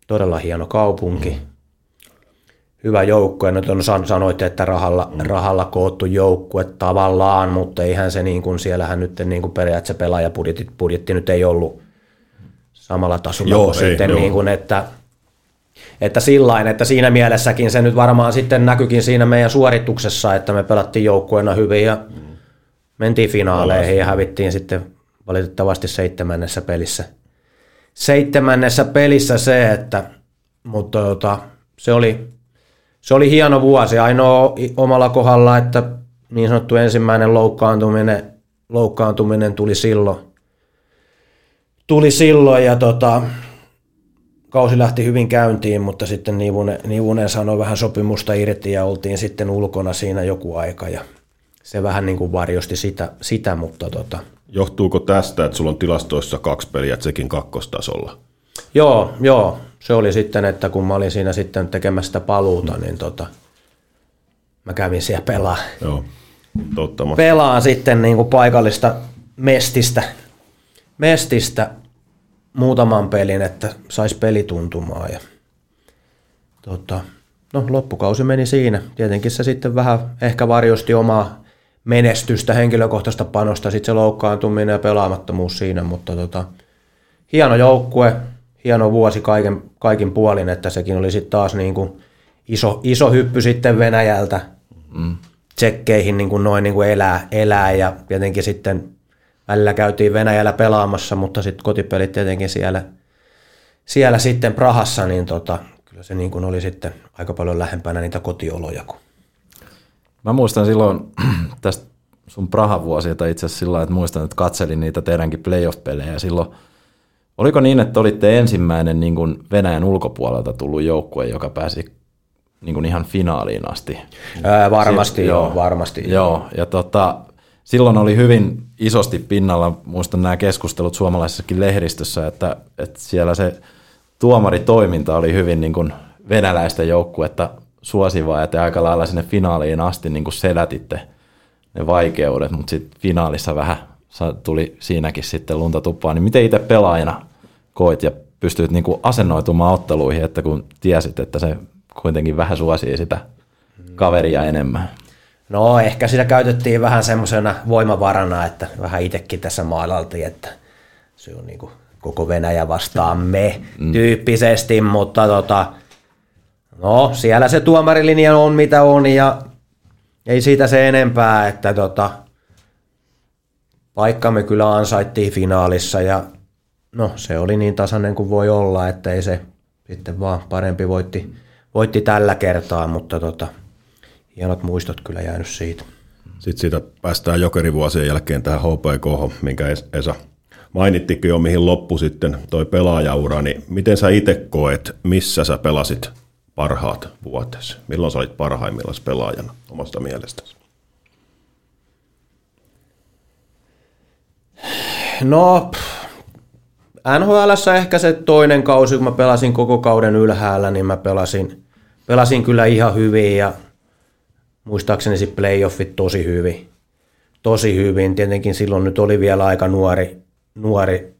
todella hieno kaupunki. Mm hyvä joukkue. Nyt on sanoitte, että rahalla, mm. rahalla koottu joukkue tavallaan, mutta eihän se niin kuin, siellähän nyt niin kuin periaatteessa pelaajapudjetti budjetti nyt ei ollut samalla tasolla joo, kuin ei, sitten, joo. niin kuin, että, että sillain, että siinä mielessäkin se nyt varmaan sitten näkyykin siinä meidän suorituksessa, että me pelattiin joukkueena hyvin ja mm. mentiin finaaleihin ja hävittiin sitten valitettavasti seitsemännessä pelissä. Seitsemännessä pelissä se, että mutta tota, se oli se oli hieno vuosi. Ainoa omalla kohdalla, että niin sanottu ensimmäinen loukkaantuminen, loukkaantuminen tuli silloin. Tuli silloin ja tota, kausi lähti hyvin käyntiin, mutta sitten Nivunen, Nivunen sanoi vähän sopimusta irti ja oltiin sitten ulkona siinä joku aika ja se vähän niin kuin varjosti sitä, sitä mutta tota. Johtuuko tästä, että sulla on tilastoissa kaksi peliä, sekin kakkostasolla? Joo, joo. Se oli sitten, että kun mä olin siinä sitten tekemässä sitä paluuta, niin tota, mä kävin siellä pelaa. Joo, totta. Pelaan sitten niin kuin paikallista mestistä, mestistä muutaman pelin, että sais peli tuntumaan. Ja, tota, no, loppukausi meni siinä. Tietenkin se sitten vähän ehkä varjosti omaa menestystä, henkilökohtaista panosta, sitten se loukkaantuminen ja pelaamattomuus siinä, mutta tota, hieno joukkue, hieno vuosi kaiken, kaikin puolin, että sekin oli sitten taas niin kuin iso, iso hyppy sitten Venäjältä mm. tsekkeihin niin kuin noin niin kuin elää, elää ja tietenkin sitten välillä käytiin Venäjällä pelaamassa, mutta sitten kotipelit tietenkin siellä, siellä sitten Prahassa, niin tota, kyllä se niin kuin oli sitten aika paljon lähempänä niitä kotioloja kuin Mä muistan silloin tästä sun Prahan vuosilta itse asiassa sillä että muistan, että katselin niitä teidänkin playoff-pelejä ja silloin Oliko niin, että olitte ensimmäinen niin kuin Venäjän ulkopuolelta tullut joukkue, joka pääsi niin kuin ihan finaaliin asti? Ää, varmasti Si- joo, varmasti joo. Joo, ja tota, silloin oli hyvin isosti pinnalla, muistan nämä keskustelut suomalaisessakin lehdistössä, että, että siellä se tuomaritoiminta oli hyvin niin kuin venäläistä joukkuetta suosivaa, ja te aika lailla sinne finaaliin asti niin kuin selätitte ne vaikeudet, mutta sitten finaalissa vähän tuli siinäkin sitten lunta tuppaan. Niin miten itse pelaajana koit ja pystyit niin kuin asennoitumaan otteluihin, että kun tiesit, että se kuitenkin vähän suosii sitä kaveria enemmän? No ehkä sitä käytettiin vähän semmoisena voimavarana, että vähän itsekin tässä maalaltiin, että se on niinku koko Venäjä vastaan me mm. tyyppisesti, mutta tota, no siellä se tuomarilinja on mitä on ja ei siitä se enempää, että tota, paikkamme kyllä ansaittiin finaalissa ja no se oli niin tasainen kuin voi olla, että ei se sitten vaan parempi voitti, voitti tällä kertaa, mutta tota, hienot muistot kyllä jäänyt siitä. Sitten siitä päästään jokerivuosien jälkeen tähän HPK, minkä Es- Esa mainittikin jo, mihin loppu sitten toi pelaajaura, niin miten sä itse koet, missä sä pelasit parhaat vuotesi? Milloin sä olit parhaimmillaan pelaajana omasta mielestäsi? No, NHL ehkä se toinen kausi, kun mä pelasin koko kauden ylhäällä, niin mä pelasin, pelasin kyllä ihan hyvin ja muistaakseni sitten playoffit tosi hyvin. Tosi hyvin. Tietenkin silloin nyt oli vielä aika nuori, nuori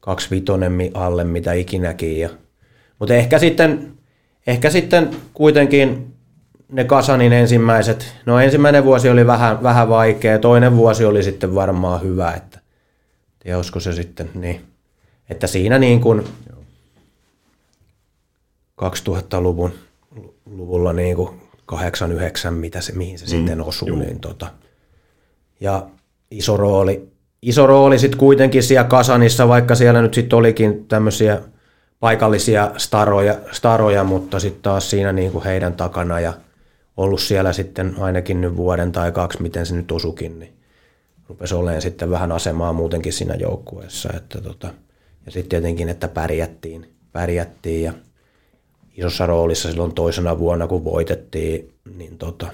kaksivitonen alle, mitä ikinäkin. Ja, mutta ehkä sitten, ehkä sitten kuitenkin ne Kasanin ensimmäiset, no ensimmäinen vuosi oli vähän, vähän vaikea, toinen vuosi oli sitten varmaan hyvä, että tiedä se sitten niin, että siinä niin kuin 2000-luvun luvulla niin kuin 89, mitä se, mihin se mm, sitten osuu, niin tota, ja iso rooli, iso rooli sitten kuitenkin siellä Kasanissa, vaikka siellä nyt sitten olikin tämmöisiä paikallisia staroja, staroja mutta sitten taas siinä niin kuin heidän takana ja ollut siellä sitten ainakin nyt vuoden tai kaksi, miten se nyt osukin, niin rupesi olemaan sitten vähän asemaa muutenkin siinä joukkueessa. Että tota, ja sitten tietenkin, että pärjättiin, pärjättiin ja isossa roolissa silloin toisena vuonna, kun voitettiin, niin tota,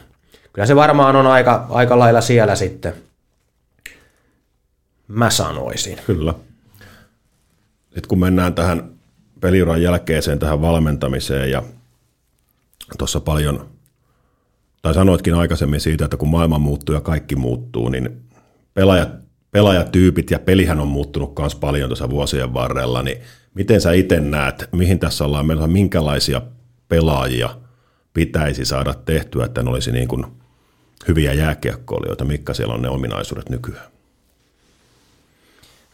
kyllä se varmaan on aika, aika lailla siellä sitten, mä sanoisin. Kyllä. Sitten kun mennään tähän peliuran jälkeiseen tähän valmentamiseen ja tuossa paljon, tai sanoitkin aikaisemmin siitä, että kun maailma muuttuu ja kaikki muuttuu, niin pelaajat, pelaajatyypit ja pelihän on muuttunut myös paljon tuossa vuosien varrella, niin miten sä itse näet, mihin tässä ollaan menossa, minkälaisia pelaajia pitäisi saada tehtyä, että ne olisi niin kuin hyviä jääkiekkoilijoita, mitkä siellä on ne ominaisuudet nykyään?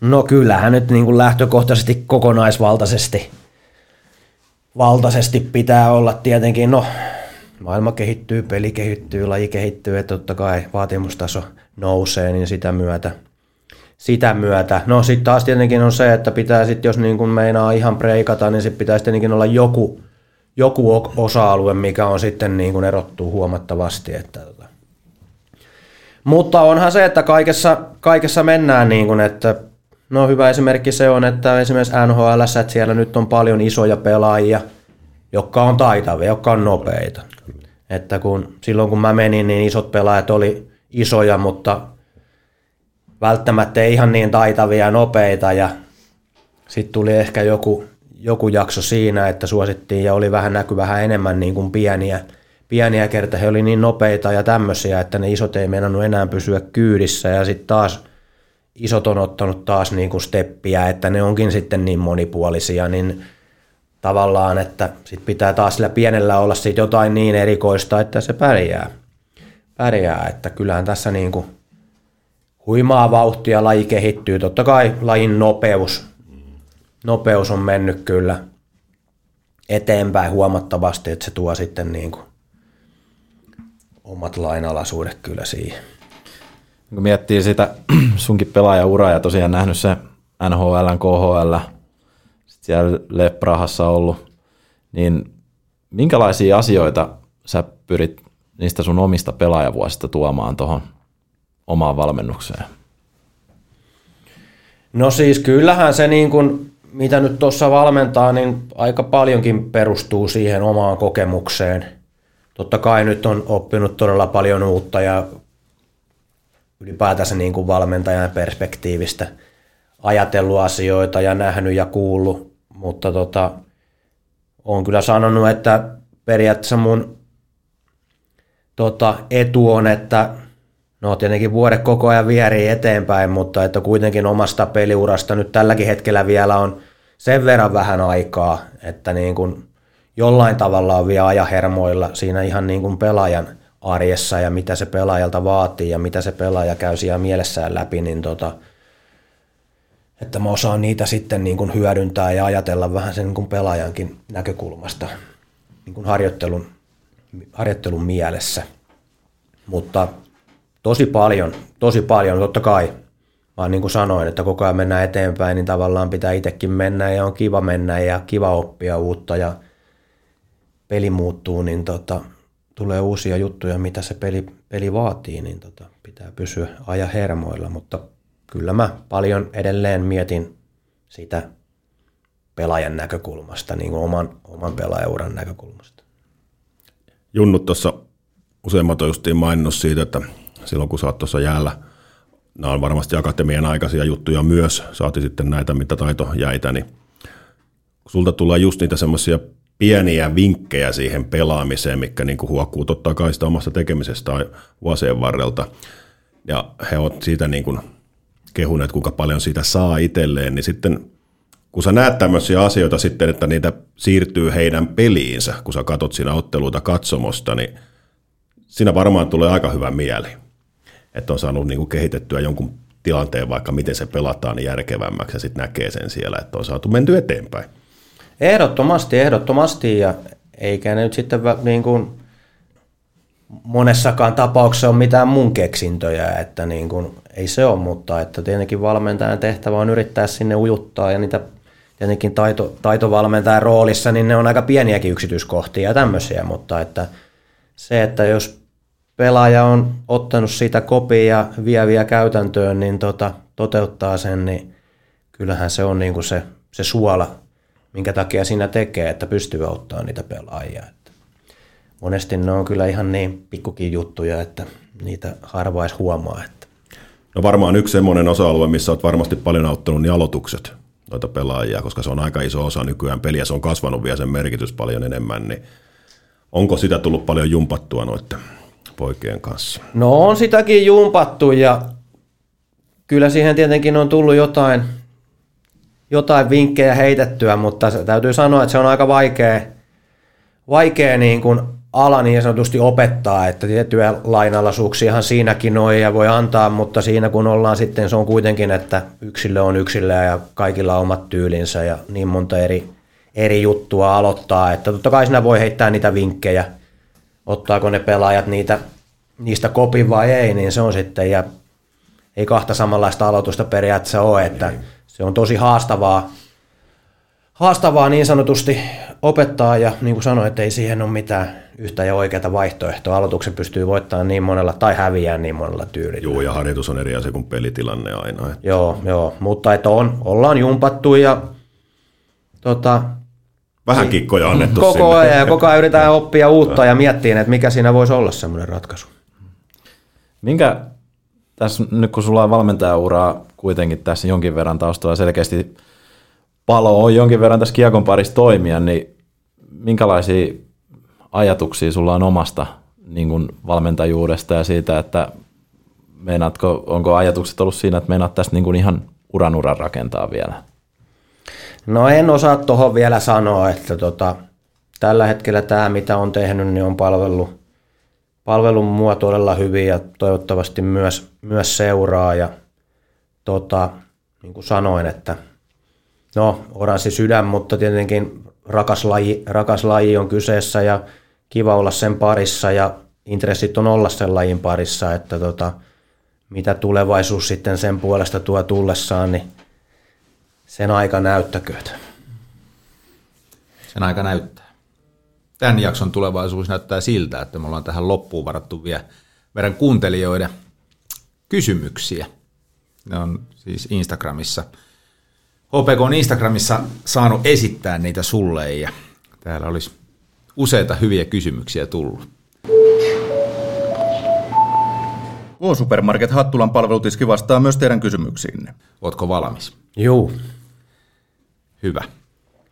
No kyllähän nyt niin kuin lähtökohtaisesti kokonaisvaltaisesti valtaisesti pitää olla tietenkin, no maailma kehittyy, peli kehittyy, laji kehittyy, että totta kai vaatimustaso nousee, niin sitä myötä, sitä myötä. No sitten taas tietenkin on se, että pitää sitten, jos niin kuin meinaa ihan preikata, niin sitten pitäisi tietenkin olla joku, joku osa-alue, mikä on sitten niin kuin erottuu huomattavasti. Että tota. Mutta onhan se, että kaikessa, kaikessa mennään niin kuin, että no hyvä esimerkki se on, että esimerkiksi NHL, että siellä nyt on paljon isoja pelaajia, jotka on taitavia, jotka on nopeita. Että kun, silloin kun mä menin, niin isot pelaajat oli isoja, mutta välttämättä ei ihan niin taitavia ja nopeita. Ja sitten tuli ehkä joku, joku jakso siinä, että suosittiin ja oli vähän näky vähän enemmän niin kuin pieniä, pieniä kertaa. He oli niin nopeita ja tämmöisiä, että ne isot ei meinannut enää pysyä kyydissä ja sitten taas isot on ottanut taas niin kuin steppiä, että ne onkin sitten niin monipuolisia, niin tavallaan, että sit pitää taas sillä pienellä olla sit jotain niin erikoista, että se pärjää. pärjää että kyllähän tässä niin kuin huimaa vauhtia laji kehittyy. Totta kai lajin nopeus, nopeus on mennyt kyllä eteenpäin huomattavasti, että se tuo sitten niin kuin omat lainalaisuudet kyllä siihen. Kun miettii sitä sunkin pelaajauraa ja tosiaan nähnyt se NHL, KHL, sit siellä Leprahassa ollut, niin minkälaisia asioita sä pyrit niistä sun omista pelaajavuosista tuomaan tuohon omaan valmennukseen? No siis kyllähän se niin kuin, mitä nyt tuossa valmentaa, niin aika paljonkin perustuu siihen omaan kokemukseen. Totta kai nyt on oppinut todella paljon uutta ja ylipäätänsä niin kuin valmentajan perspektiivistä ajatellut asioita ja nähnyt ja kuullut, mutta tota, on kyllä sanonut, että periaatteessa mun tota, etu on, että no tietenkin vuodet koko ajan vierii eteenpäin, mutta että kuitenkin omasta peliurasta nyt tälläkin hetkellä vielä on sen verran vähän aikaa, että niin kuin jollain tavalla on vielä ajahermoilla siinä ihan niin kuin pelaajan arjessa ja mitä se pelaajalta vaatii ja mitä se pelaaja käy siellä mielessään läpi, niin tota, että mä osaan niitä sitten niin kuin hyödyntää ja ajatella vähän sen niin kuin pelaajankin näkökulmasta niin kuin harjoittelun, harjoittelun mielessä. Mutta tosi paljon, tosi paljon, totta kai, vaan niin kuin sanoin, että koko ajan mennään eteenpäin, niin tavallaan pitää itsekin mennä ja on kiva mennä ja kiva oppia uutta ja peli muuttuu, niin tota, tulee uusia juttuja, mitä se peli, peli vaatii, niin tota, pitää pysyä aja hermoilla, mutta kyllä mä paljon edelleen mietin sitä pelaajan näkökulmasta, niin kuin oman, oman pelaajauran näkökulmasta. Junnut tuossa useimmat on justiin maininnut siitä, että silloin kun sä oot tuossa jäällä, nämä on varmasti akatemian aikaisia juttuja myös, saati sitten näitä, mitä taito jäitä, niin sulta tulee just niitä semmoisia pieniä vinkkejä siihen pelaamiseen, mikä niin kuin huokkuu totta kai sitä omasta tekemisestä vuosien varrelta. Ja he ovat siitä niin kuin kehuneet, kuinka paljon siitä saa itselleen, niin sitten kun sä näet tämmöisiä asioita sitten, että niitä siirtyy heidän peliinsä, kun sä katot siinä otteluita katsomosta, niin siinä varmaan tulee aika hyvä mieli, että on saanut niin kuin kehitettyä jonkun tilanteen, vaikka miten se pelataan niin järkevämmäksi ja sitten näkee sen siellä, että on saatu menty eteenpäin. Ehdottomasti, ehdottomasti ja eikä ne nyt sitten niin kuin monessakaan tapauksessa ole mitään mun keksintöjä, että niin kuin, ei se ole, mutta että tietenkin valmentajan tehtävä on yrittää sinne ujuttaa ja niitä tietenkin taito, taitovalmentajan roolissa, niin ne on aika pieniäkin yksityiskohtia ja tämmöisiä, mutta että se, että jos pelaaja on ottanut siitä kopia ja vie vielä käytäntöön, niin tota, toteuttaa sen, niin kyllähän se on niin kuin se, se suola, minkä takia siinä tekee, että pystyy auttamaan niitä pelaajia. Että monesti ne on kyllä ihan niin pikkukin juttuja, että niitä harvais huomaa. Että. No varmaan yksi semmoinen osa-alue, missä olet varmasti paljon auttanut, niin aloitukset noita pelaajia, koska se on aika iso osa nykyään peliä, se on kasvanut vielä sen merkitys paljon enemmän, niin onko sitä tullut paljon jumpattua noiden poikien kanssa? No on sitäkin jumpattu ja kyllä siihen tietenkin on tullut jotain jotain vinkkejä heitettyä, mutta täytyy sanoa, että se on aika vaikea, vaikea niin kuin ala niin sanotusti opettaa, että tiettyjä lainalaisuuksiahan siinäkin on ja voi antaa, mutta siinä kun ollaan sitten, se on kuitenkin, että yksilö on yksilö ja kaikilla on omat tyylinsä ja niin monta eri, eri juttua aloittaa, että totta kai siinä voi heittää niitä vinkkejä, ottaako ne pelaajat niitä, niistä kopin vai ei, niin se on sitten, ja ei kahta samanlaista aloitusta periaatteessa ole, että se on tosi haastavaa, haastavaa niin sanotusti opettaa ja niin kuin sanoin, että ei siihen ole mitään yhtä ja oikeaa vaihtoehtoa. Aloituksen pystyy voittamaan niin monella tai häviää niin monella tyylillä. Joo, ja harjoitus on eri asia kuin pelitilanne aina. Että. Joo, joo, mutta että on, ollaan jumpattu ja tota, Vähän kikkoja annettu koko sinne. ajan ja koko ajan yritetään oppia uutta ja miettiä, että mikä siinä voisi olla semmoinen ratkaisu. Minkä tässä nyt kun sulla on valmentajauraa kuitenkin tässä jonkin verran taustalla selkeästi palo on jonkin verran tässä kiekon parissa toimia, niin minkälaisia ajatuksia sulla on omasta niin kuin valmentajuudesta ja siitä, että meinaatko, onko ajatukset ollut siinä, että meinaat tästä niin kuin ihan uran uran rakentaa vielä? No en osaa tuohon vielä sanoa, että tota, tällä hetkellä tämä, mitä on tehnyt, niin on palvellut, palvellut mua todella hyvin ja toivottavasti myös, myös seuraa. Ja tota, niin kuin sanoin, että no, oranssi sydän, mutta tietenkin rakas laji, rakas laji on kyseessä ja kiva olla sen parissa ja intressit on olla sen lajin parissa, että tota, mitä tulevaisuus sitten sen puolesta tuo tullessaan, niin sen aika näyttäkööt. Sen aika näyttää. Tämän jakson tulevaisuus näyttää siltä, että me ollaan tähän loppuun varattu vielä verran kuuntelijoiden kysymyksiä. Ne on siis Instagramissa. HPK on Instagramissa saanut esittää niitä sulle ja täällä olisi useita hyviä kysymyksiä tullut. K-Supermarket Hattulan palvelutiski vastaa myös teidän kysymyksiinne. Ootko valmis? Juu. Hyvä.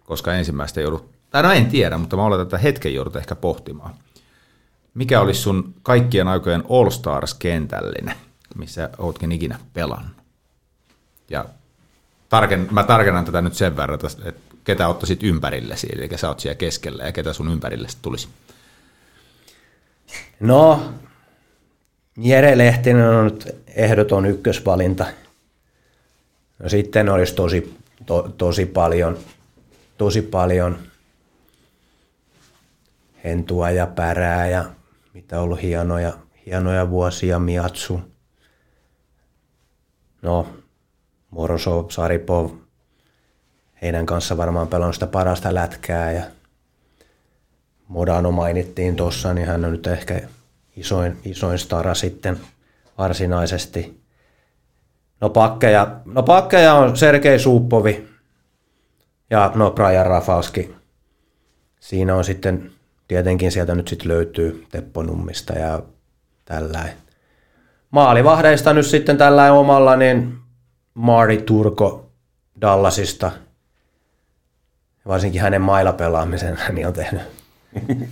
Koska ensimmäistä joudut, tai no en tiedä, mutta mä oletan, että hetken joudut ehkä pohtimaan. Mikä olisi sun kaikkien aikojen All Stars-kentällinen, missä ootkin ikinä pelannut? Ja tarken, mä tarkennan tätä nyt sen verran, että ketä ottaisit ympärillesi, eli sä oot siellä keskellä ja ketä sun ympärille tulisi. No, Jere Lehtinen on nyt ehdoton ykkösvalinta. No sitten olisi tosi, to, tosi paljon, tosi paljon hentua ja pärää ja mitä on ollut hienoja, hienoja vuosia, Miatsu. No, Morosov, Saripov, heidän kanssa varmaan pelannut sitä parasta lätkää ja Modano mainittiin tuossa, niin hän on nyt ehkä isoin, isoin stara sitten varsinaisesti. No pakkeja, no pakkeja on Sergei Suuppovi ja no Brian Rafalski. Siinä on sitten, tietenkin sieltä nyt sitten löytyy Teppo Nummista ja tällä. Maalivahdeista nyt sitten tällä omalla, niin Mari Turko Dallasista. Varsinkin hänen mailapelaamisen niin on tehnyt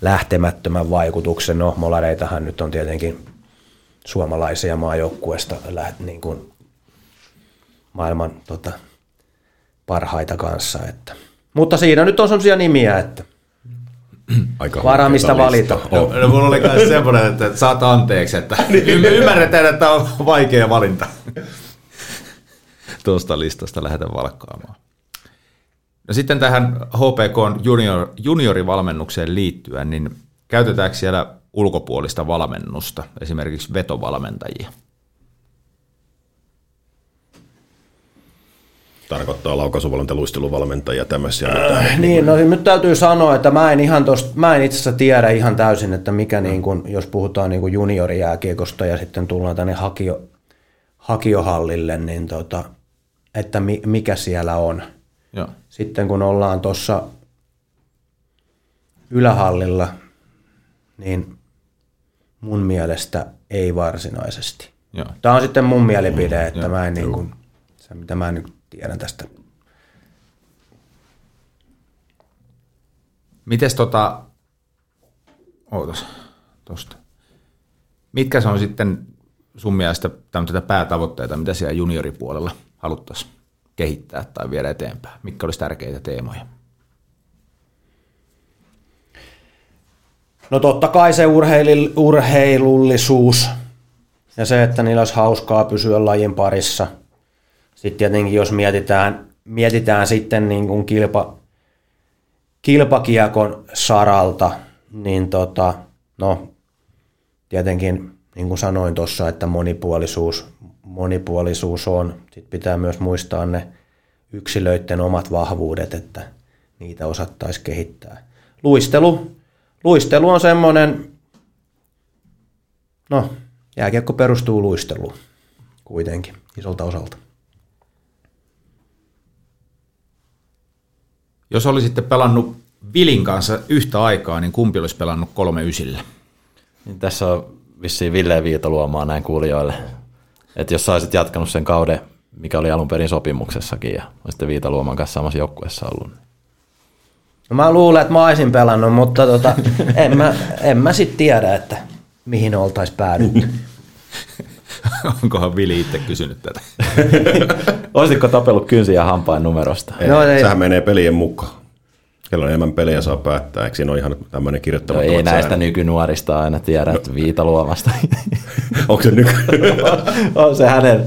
lähtemättömän vaikutuksen. No, molareitahan nyt on tietenkin suomalaisia maajoukkueesta niin kuin maailman tota, parhaita kanssa. Että. Mutta siinä nyt on sellaisia nimiä, että Aika varaa mistä huikeeta valita. listaa. No, no mulla oli myös semmoinen, että saat anteeksi, että y- ymmärretään, että on vaikea valinta. Tuosta listasta lähdetään valkkaamaan. No sitten tähän HPK junior, juniorivalmennukseen liittyen, niin käytetäänkö siellä ulkopuolista valmennusta, esimerkiksi vetovalmentajia? Tarkoittaa laukaisuvalmentaja, luisteluvalmentajia, tämmöisiä. Äh, Niin, no nyt täytyy sanoa, että mä en ihan tosta, mä en itse asiassa tiedä ihan täysin, että mikä niin kun, jos puhutaan niin kun juniorijääkiekosta ja sitten tullaan tänne hakio, hakiohallille, niin tota, että mi, mikä siellä on. Joo. Sitten kun ollaan tuossa ylähallilla, niin mun mielestä ei varsinaisesti. Joo. Tämä on sitten mun mielipide, että mä en niin kuin, se mitä mä nyt tiedän tästä. Mites tota, ootas, tosta. Mitkä se on sitten sun mielestä tämmöitä päätavoitteita, mitä siellä junioripuolella haluttaisiin kehittää tai viedä eteenpäin? Mitkä olisi tärkeitä teemoja? No totta kai se urheili, urheilullisuus ja se, että niillä olisi hauskaa pysyä lajin parissa. Sitten tietenkin jos mietitään, mietitään sitten niin kuin kilpa, kilpakiekon saralta, niin tota, no tietenkin niin kuin sanoin tuossa, että monipuolisuus, monipuolisuus on. Sitten pitää myös muistaa ne yksilöiden omat vahvuudet, että niitä osattaisiin kehittää. Luistelu, luistelu on semmoinen, no jääkiekko perustuu luisteluun kuitenkin isolta osalta. Jos olisitte pelannut Vilin kanssa yhtä aikaa, niin kumpi olisi pelannut kolme ysillä? Niin tässä on vissiin Ville Viitaluomaa näin kuulijoille. Että jos sä olisit jatkanut sen kauden mikä oli alun perin sopimuksessakin ja on sitten Viitaluoman kanssa samassa joukkueessa ollut. No mä luulen, että mä olisin pelannut, mutta tota, en mä, en mä sit tiedä, että mihin oltais päädytty. Onkohan Vili itse kysynyt tätä? Olisitko tapellut kynsiä ja hampain numerosta? Ei, No no, ei. Sehän menee pelien mukaan. Kello enemmän pelejä saa päättää. Eikö siinä ole ihan tämmöinen No kirjoittamaton ei näistä nykynuorista aina tiedä, että Viitaluomasta. Onko se nyky... on se hänen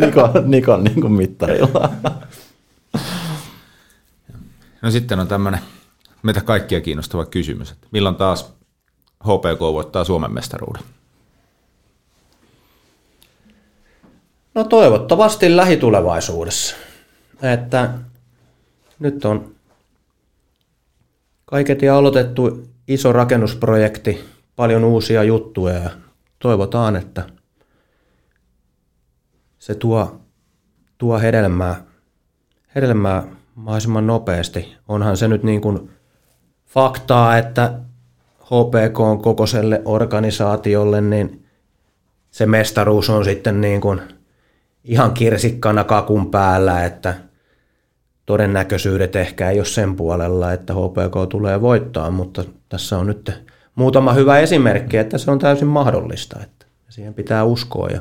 Nikon, Nikon niin kuin mittarilla. No sitten on tämmöinen meitä kaikkia kiinnostava kysymys, että milloin taas HPK voittaa Suomen mestaruuden? No toivottavasti lähitulevaisuudessa. Että nyt on kaiketi aloitettu iso rakennusprojekti, paljon uusia juttuja ja toivotaan, että se tuo, tuo hedelmää, hedelmää mahdollisimman nopeasti. Onhan se nyt niin kuin faktaa, että HPK on kokoiselle organisaatiolle, niin se mestaruus on sitten niin kuin ihan kirsikkana kakun päällä, että todennäköisyydet ehkä ei ole sen puolella, että HPK tulee voittaa, mutta tässä on nyt muutama hyvä esimerkki, että se on täysin mahdollista, että siihen pitää uskoa ja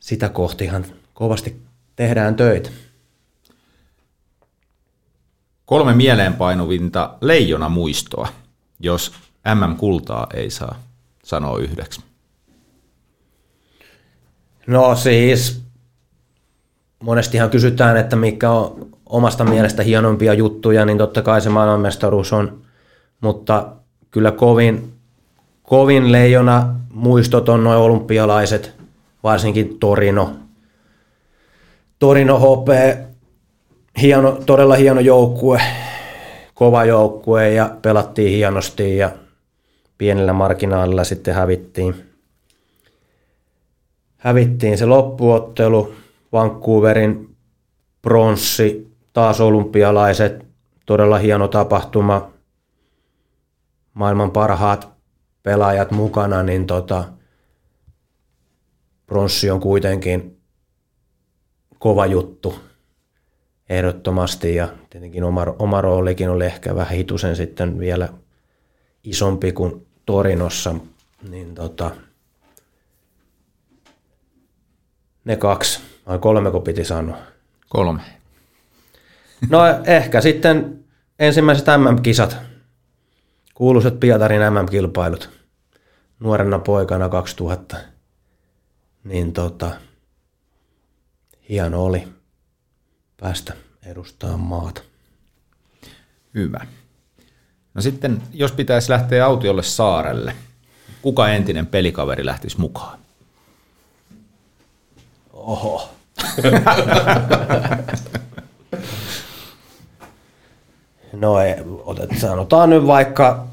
sitä kohtihan kovasti tehdään töitä. Kolme mieleenpainuvinta leijona muistoa, jos MM-kultaa ei saa sanoa yhdeksi. No siis, monestihan kysytään, että mikä on omasta mielestä hienompia juttuja, niin totta kai se maailmanmestaruus on, mutta kyllä kovin, kovin leijona muistot on noin olympialaiset, varsinkin Torino. Torino HP, hieno, todella hieno joukkue, kova joukkue ja pelattiin hienosti ja pienellä marginaalilla sitten hävittiin. Hävittiin se loppuottelu, Vancouverin pronssi, taas olympialaiset, todella hieno tapahtuma, maailman parhaat pelaajat mukana, niin tota, pronssi on kuitenkin kova juttu ehdottomasti. Ja tietenkin oma, oma roolikin oli ehkä vähän hitusen sitten vielä isompi kuin Torinossa, niin tota, ne kaksi, vai kolmeko piti sanoa? Kolme. No ehkä sitten ensimmäiset MM-kisat, kuuluisat Pietarin MM-kilpailut, nuorena poikana 2000, niin tota, hieno oli päästä edustamaan maata. Hyvä. No sitten, jos pitäisi lähteä autiolle saarelle, kuka entinen pelikaveri lähtisi mukaan? Oho. no ei, otet, sanotaan nyt vaikka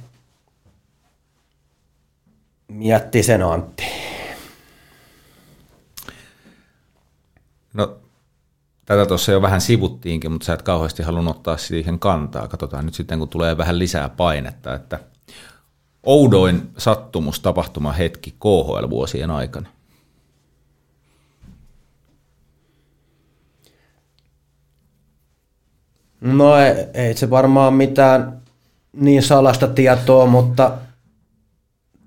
Miettisen Antti. No, tätä tuossa jo vähän sivuttiinkin, mutta sä et kauheasti halunnut ottaa siihen kantaa. Katsotaan nyt sitten, kun tulee vähän lisää painetta, että oudoin sattumus tapahtuma hetki KHL-vuosien aikana. No ei, ei se varmaan mitään niin salasta tietoa, mutta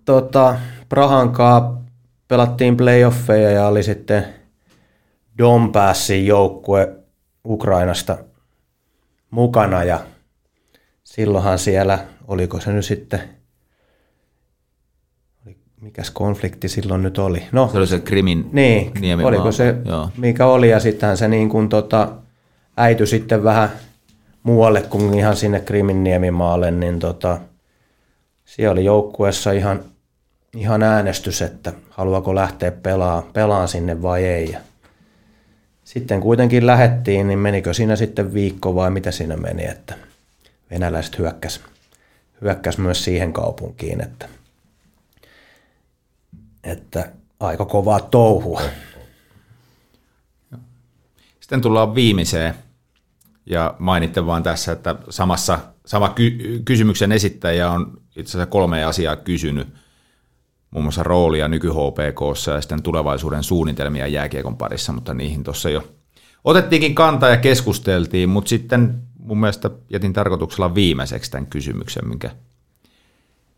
tota, Prahankaa pelattiin playoffeja ja oli sitten Donbassin joukkue Ukrainasta mukana ja silloinhan siellä, oliko se nyt sitten, oli- mikäs konflikti silloin nyt oli? No, Se oli se Krimin niin, niemimaa. oliko se, Joo. mikä oli, ja sittenhän se niin kuin tota, äity sitten vähän muualle kuin ihan sinne Krimin niemimaalle, niin tota, siellä oli joukkueessa ihan, ihan äänestys, että haluaako lähteä pelaa, pelaan sinne vai ei. Ja sitten kuitenkin lähettiin, niin menikö siinä sitten viikko vai mitä siinä meni, että venäläiset hyökkäs, hyökkäs myös siihen kaupunkiin, että, että aika kovaa touhua. Sitten tullaan viimeiseen, ja mainitte vaan tässä, että samassa, sama ky- kysymyksen esittäjä on itse asiassa kolme asiaa kysynyt. Muun muassa roolia nyky HPKssa ja sitten tulevaisuuden suunnitelmia jääkiekon parissa, mutta niihin tuossa jo otettiinkin kantaa ja keskusteltiin, mutta sitten mun mielestä jätin tarkoituksella viimeiseksi tämän kysymyksen, minkä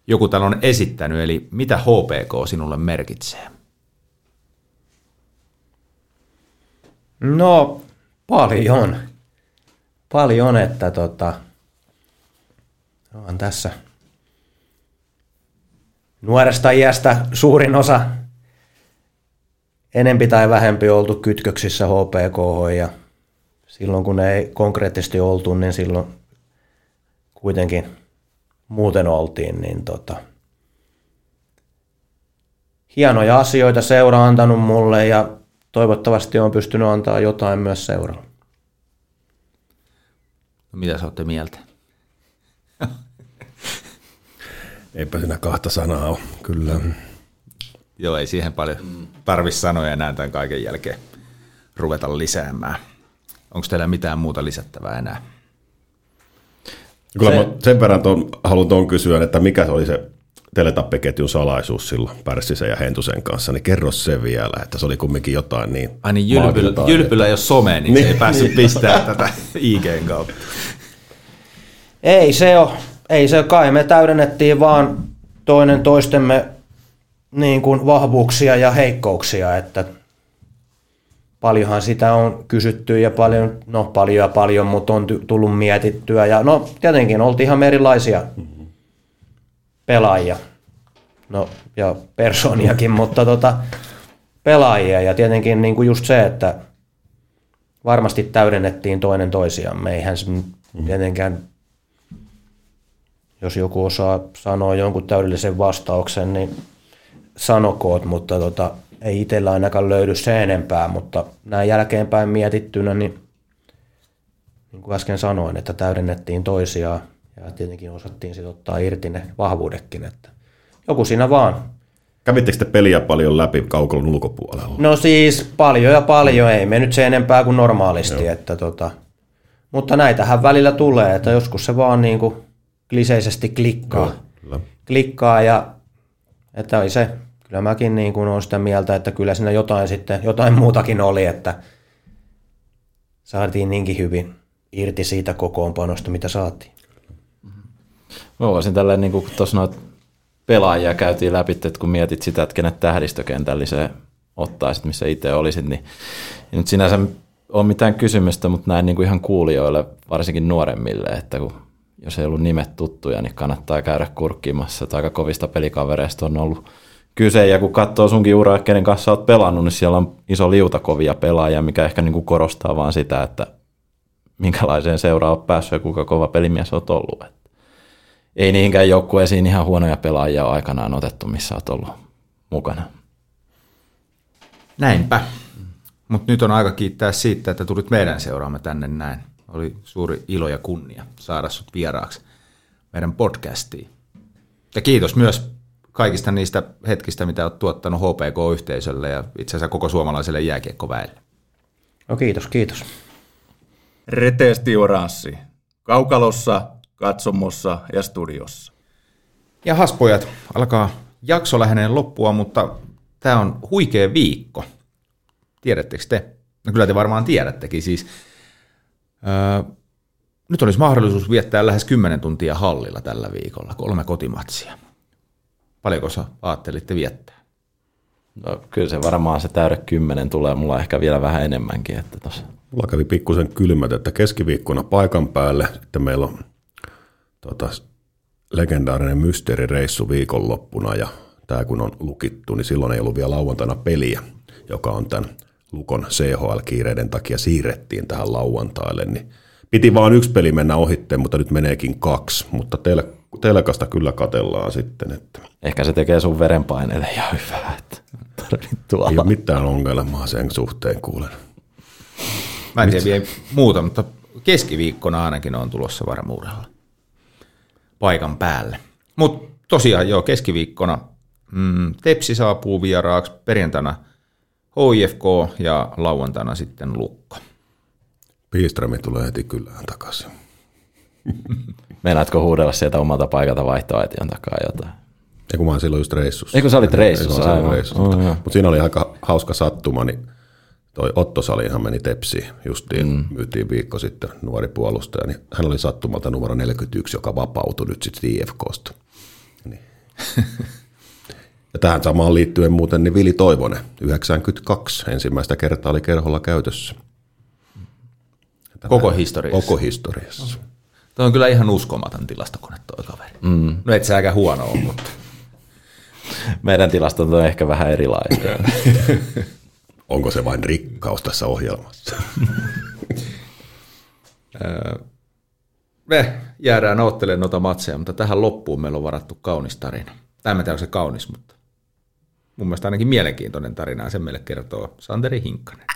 joku täällä on esittänyt, eli mitä HPK sinulle merkitsee? No, paljon. Paljon, että tota, on tässä nuoresta iästä suurin osa enempi tai vähempi oltu kytköksissä HPK ja silloin kun ei konkreettisesti oltu, niin silloin kuitenkin muuten oltiin, niin tota, hienoja asioita seura antanut mulle ja toivottavasti on pystynyt antaa jotain myös seuralle. No, mitä sä olette mieltä? Eipä siinä kahta sanaa ole, kyllä. Joo, ei siihen paljon tarvitse sanoa enää tämän kaiken jälkeen ruveta lisäämään. Onko teillä mitään muuta lisättävää enää? Kyllä se... mä sen verran ton, haluan tuon kysyä, että mikä se oli se teletappiketjun salaisuus silloin Pärssisen ja Hentusen kanssa, niin kerro se vielä, että se oli kumminkin jotain niin Ai niin, Jylpylä, Jylpylä ei ole some, niin, niin ei päässyt niin. pistää tätä IGn kautta. Ei se ole, ei se kai, me täydennettiin vaan toinen toistemme niin kuin vahvuuksia ja heikkouksia, että paljonhan sitä on kysytty ja paljon, no paljon ja paljon, mutta on tullut mietittyä ja no tietenkin oltiin ihan erilaisia pelaajia, no ja persooniakin, mutta tota, pelaajia ja tietenkin niin kuin just se, että varmasti täydennettiin toinen toisiamme, eihän se tietenkään jos joku osaa sanoa jonkun täydellisen vastauksen, niin sanokoot, mutta tota, ei itsellä ainakaan löydy se enempää, mutta näin jälkeenpäin mietittynä, niin niin kuin äsken sanoin, että täydennettiin toisiaan ja tietenkin osattiin sitten ottaa irti ne vahvuudekin, että joku siinä vaan. Kävittekö te peliä paljon läpi kaukolon ulkopuolella? No siis paljon ja paljon, ei me nyt se enempää kuin normaalisti, että tota, mutta näitähän välillä tulee, että joskus se vaan niin kuin kliseisesti klikkaa. Joo, klikkaa ja että oli se, kyllä mäkin niin kuin olen sitä mieltä, että kyllä siinä jotain sitten, jotain muutakin oli, että saatiin niinkin hyvin irti siitä kokoonpanosta, mitä saatiin. Mä voisin tälleen, niin kuin tuossa noita pelaajia käytiin läpi, että kun mietit sitä, että kenet tähdistökentälliseen ottaisit, missä itse olisit, niin nyt sinänsä ole mitään kysymystä, mutta näin niin kuin ihan kuulijoille, varsinkin nuoremmille, että kun jos ei ollut nimet tuttuja, niin kannattaa käydä kurkkimassa. Aika kovista pelikavereista on ollut kyse, ja kun katsoo sunkin uraa, kenen kanssa olet pelannut, niin siellä on iso liuta kovia pelaajia, mikä ehkä niin kuin korostaa vaan sitä, että minkälaiseen seuraan olet päässyt ja kuinka kova pelimies olet ollut. Että ei niinkään joukkueisiin ihan huonoja pelaajia ole aikanaan otettu, missä olet ollut mukana. Näinpä. Mutta nyt on aika kiittää siitä, että tulit meidän seuraamme tänne näin. Oli suuri ilo ja kunnia saada sut vieraaksi meidän podcastiin. Ja kiitos myös kaikista niistä hetkistä, mitä olet tuottanut HPK-yhteisölle ja itse asiassa koko suomalaiselle jääkiekkoväelle. No kiitos, kiitos. Reteesti oranssi. Kaukalossa, katsomossa ja studiossa. Ja haspojat, alkaa jakso läheneen loppua, mutta tämä on huikea viikko. Tiedättekö te? No kyllä te varmaan tiedättekin. Siis nyt olisi mahdollisuus viettää lähes 10 tuntia hallilla tällä viikolla, kolme kotimatsia. Paljonko sä ajattelitte viettää? No, kyllä se varmaan se täyde kymmenen tulee, mulla ehkä vielä vähän enemmänkin. Että tossa. Mulla kävi pikkusen kylmät, että keskiviikkona paikan päälle, sitten meillä on tota, legendaarinen mysteerireissu viikonloppuna ja tämä kun on lukittu, niin silloin ei ollut vielä lauantaina peliä, joka on tämän Lukon CHL-kiireiden takia siirrettiin tähän lauantaille, niin piti vaan yksi peli mennä ohitteen, mutta nyt meneekin kaksi, mutta tel- telkasta kyllä katellaan sitten. Että. Ehkä se tekee sun verenpaineelle ihan hyvää, että Ei ole mitään ongelmaa sen suhteen, kuulen. Mä en tiedä vielä muuta, mutta keskiviikkona ainakin on tulossa varmuudella paikan päälle. Mutta tosiaan joo, keskiviikkona mm, Tepsi saapuu vieraaksi perjantaina – HIFK ja lauantaina sitten Lukko. Piistrami tulee heti kylään takaisin. Meinaatko huudella sieltä omalta paikalta vaihtoaition takaa jotain? Ei kun mä olin silloin just reissussa. Eikö sä olit reissussa? Ei, Aivan. reissussa. Oh. Mutta siinä oli aika hauska sattuma, niin toi Otto Salihan meni tepsiin, justiin mm. myytiin viikko sitten nuori puolustaja, niin hän oli sattumalta numero 41, joka vapautui nyt sitten IFKsta. Niin. ja tähän samaan liittyen muuten niin Vili Toivonen, 92, ensimmäistä kertaa oli kerholla käytössä. Koko historiassa. Koko historiassa. Tuo on kyllä ihan uskomaton tilastokone toi kaveri. Mm. No et sä aika huono ole, mutta Meidän tilastot on ehkä vähän erilaisia. Onko se vain rikkaus tässä ohjelmassa? me jäädään ottelemaan noita matseja, mutta tähän loppuun meillä on varattu kaunis tarina. Tai en tiedä, onko se kaunis, mutta mun mielestä ainakin mielenkiintoinen tarina sen meille kertoo Santeri Hinkkanen.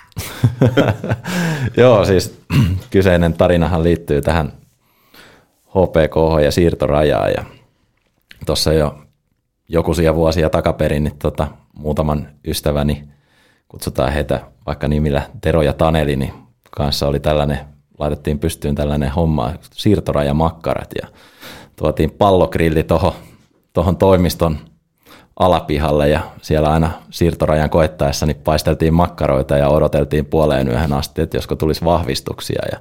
Joo, siis kyseinen tarinahan liittyy tähän HPK ja siirtorajaan. Ja tuossa jo jokuisia vuosia takaperin niin tota, muutaman ystäväni, kutsutaan heitä vaikka nimillä Tero ja Taneli, niin kanssa oli tällainen, laitettiin pystyyn tällainen homma, siirtorajamakkarat ja tuotiin pallokrilli tuohon tohon toimiston alapihalle ja siellä aina siirtorajan koettaessa niin paisteltiin makkaroita ja odoteltiin puoleen yöhön asti, että josko tulisi vahvistuksia ja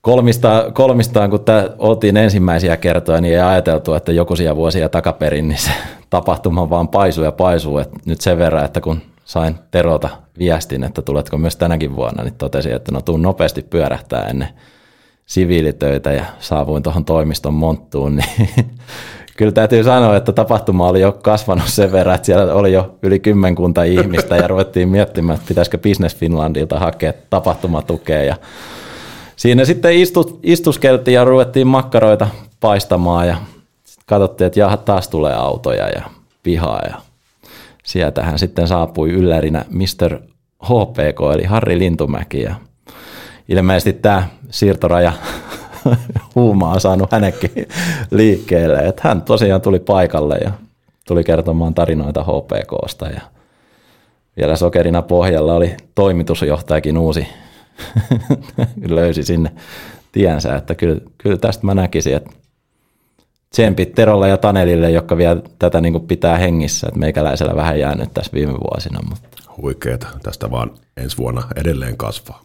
kolmistaan, kolmistaan kun tämä oltiin ensimmäisiä kertoja, niin ei ajateltu, että jokuisia vuosia takaperin, niin se tapahtuma vaan paisuu ja paisuu. Et nyt sen verran, että kun sain Terota viestin, että tuletko myös tänäkin vuonna, niin totesin, että no tuun nopeasti pyörähtää ennen siviilitöitä ja saavuin tuohon toimiston monttuun, niin kyllä täytyy sanoa, että tapahtuma oli jo kasvanut sen verran, että siellä oli jo yli kymmenkunta ihmistä ja ruvettiin miettimään, että pitäisikö Business Finlandilta hakea tapahtumatukea ja siinä sitten istu, istuskeltiin ja ruvettiin makkaroita paistamaan ja katsottiin, että jaha, taas tulee autoja ja pihaa ja sieltähän sitten saapui yllärinä Mr. HPK eli Harri Lintumäki ja ilmeisesti tämä siirtoraja huuma on saanut hänenkin liikkeelle. Että hän tosiaan tuli paikalle ja tuli kertomaan tarinoita HPKsta ja vielä sokerina pohjalla oli toimitusjohtajakin uusi, löysi sinne tiensä, että kyllä, kyllä tästä mä näkisin, että tsempit Terolle ja Tanelille, jotka vielä tätä niin kuin pitää hengissä, että meikäläisellä vähän jäänyt tässä viime vuosina. Mutta. Huikeeta. Tästä vaan ensi vuonna edelleen kasvaa.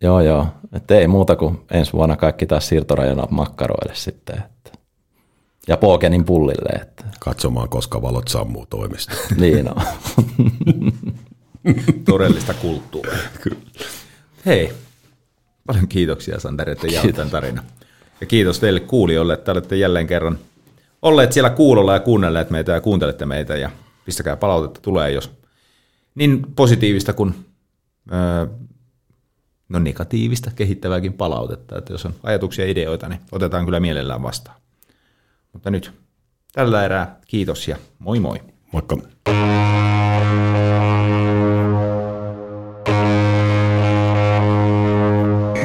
Joo, joo. Että ei muuta kuin ensi vuonna kaikki taas siirtorajana makkaroille sitten. Että. Ja Pokenin pullille. Että. Katsomaan, koska valot sammuu toimista. niin on. Todellista kulttuuria. Hei, paljon kiitoksia Santeri, että jaoit tämän tarinan. Ja kiitos teille kuulijoille, että olette jälleen kerran olleet siellä kuulolla ja kuunnelleet meitä ja kuuntelette meitä ja pistäkää palautetta tulee, jos niin positiivista kuin öö, no negatiivista, kehittävääkin palautetta. Että jos on ajatuksia ja ideoita, niin otetaan kyllä mielellään vastaan. Mutta nyt tällä erää kiitos ja moi moi. Moikka.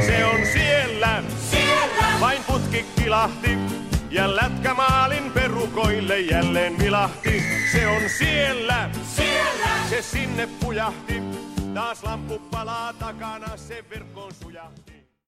Se on siellä, siellä. vain putki kilahti. Ja lätkämaalin perukoille jälleen vilahti. Se on siellä, siellä. se sinne pujahti. Taas lamppu palaa takana, se verkkoon sujahti.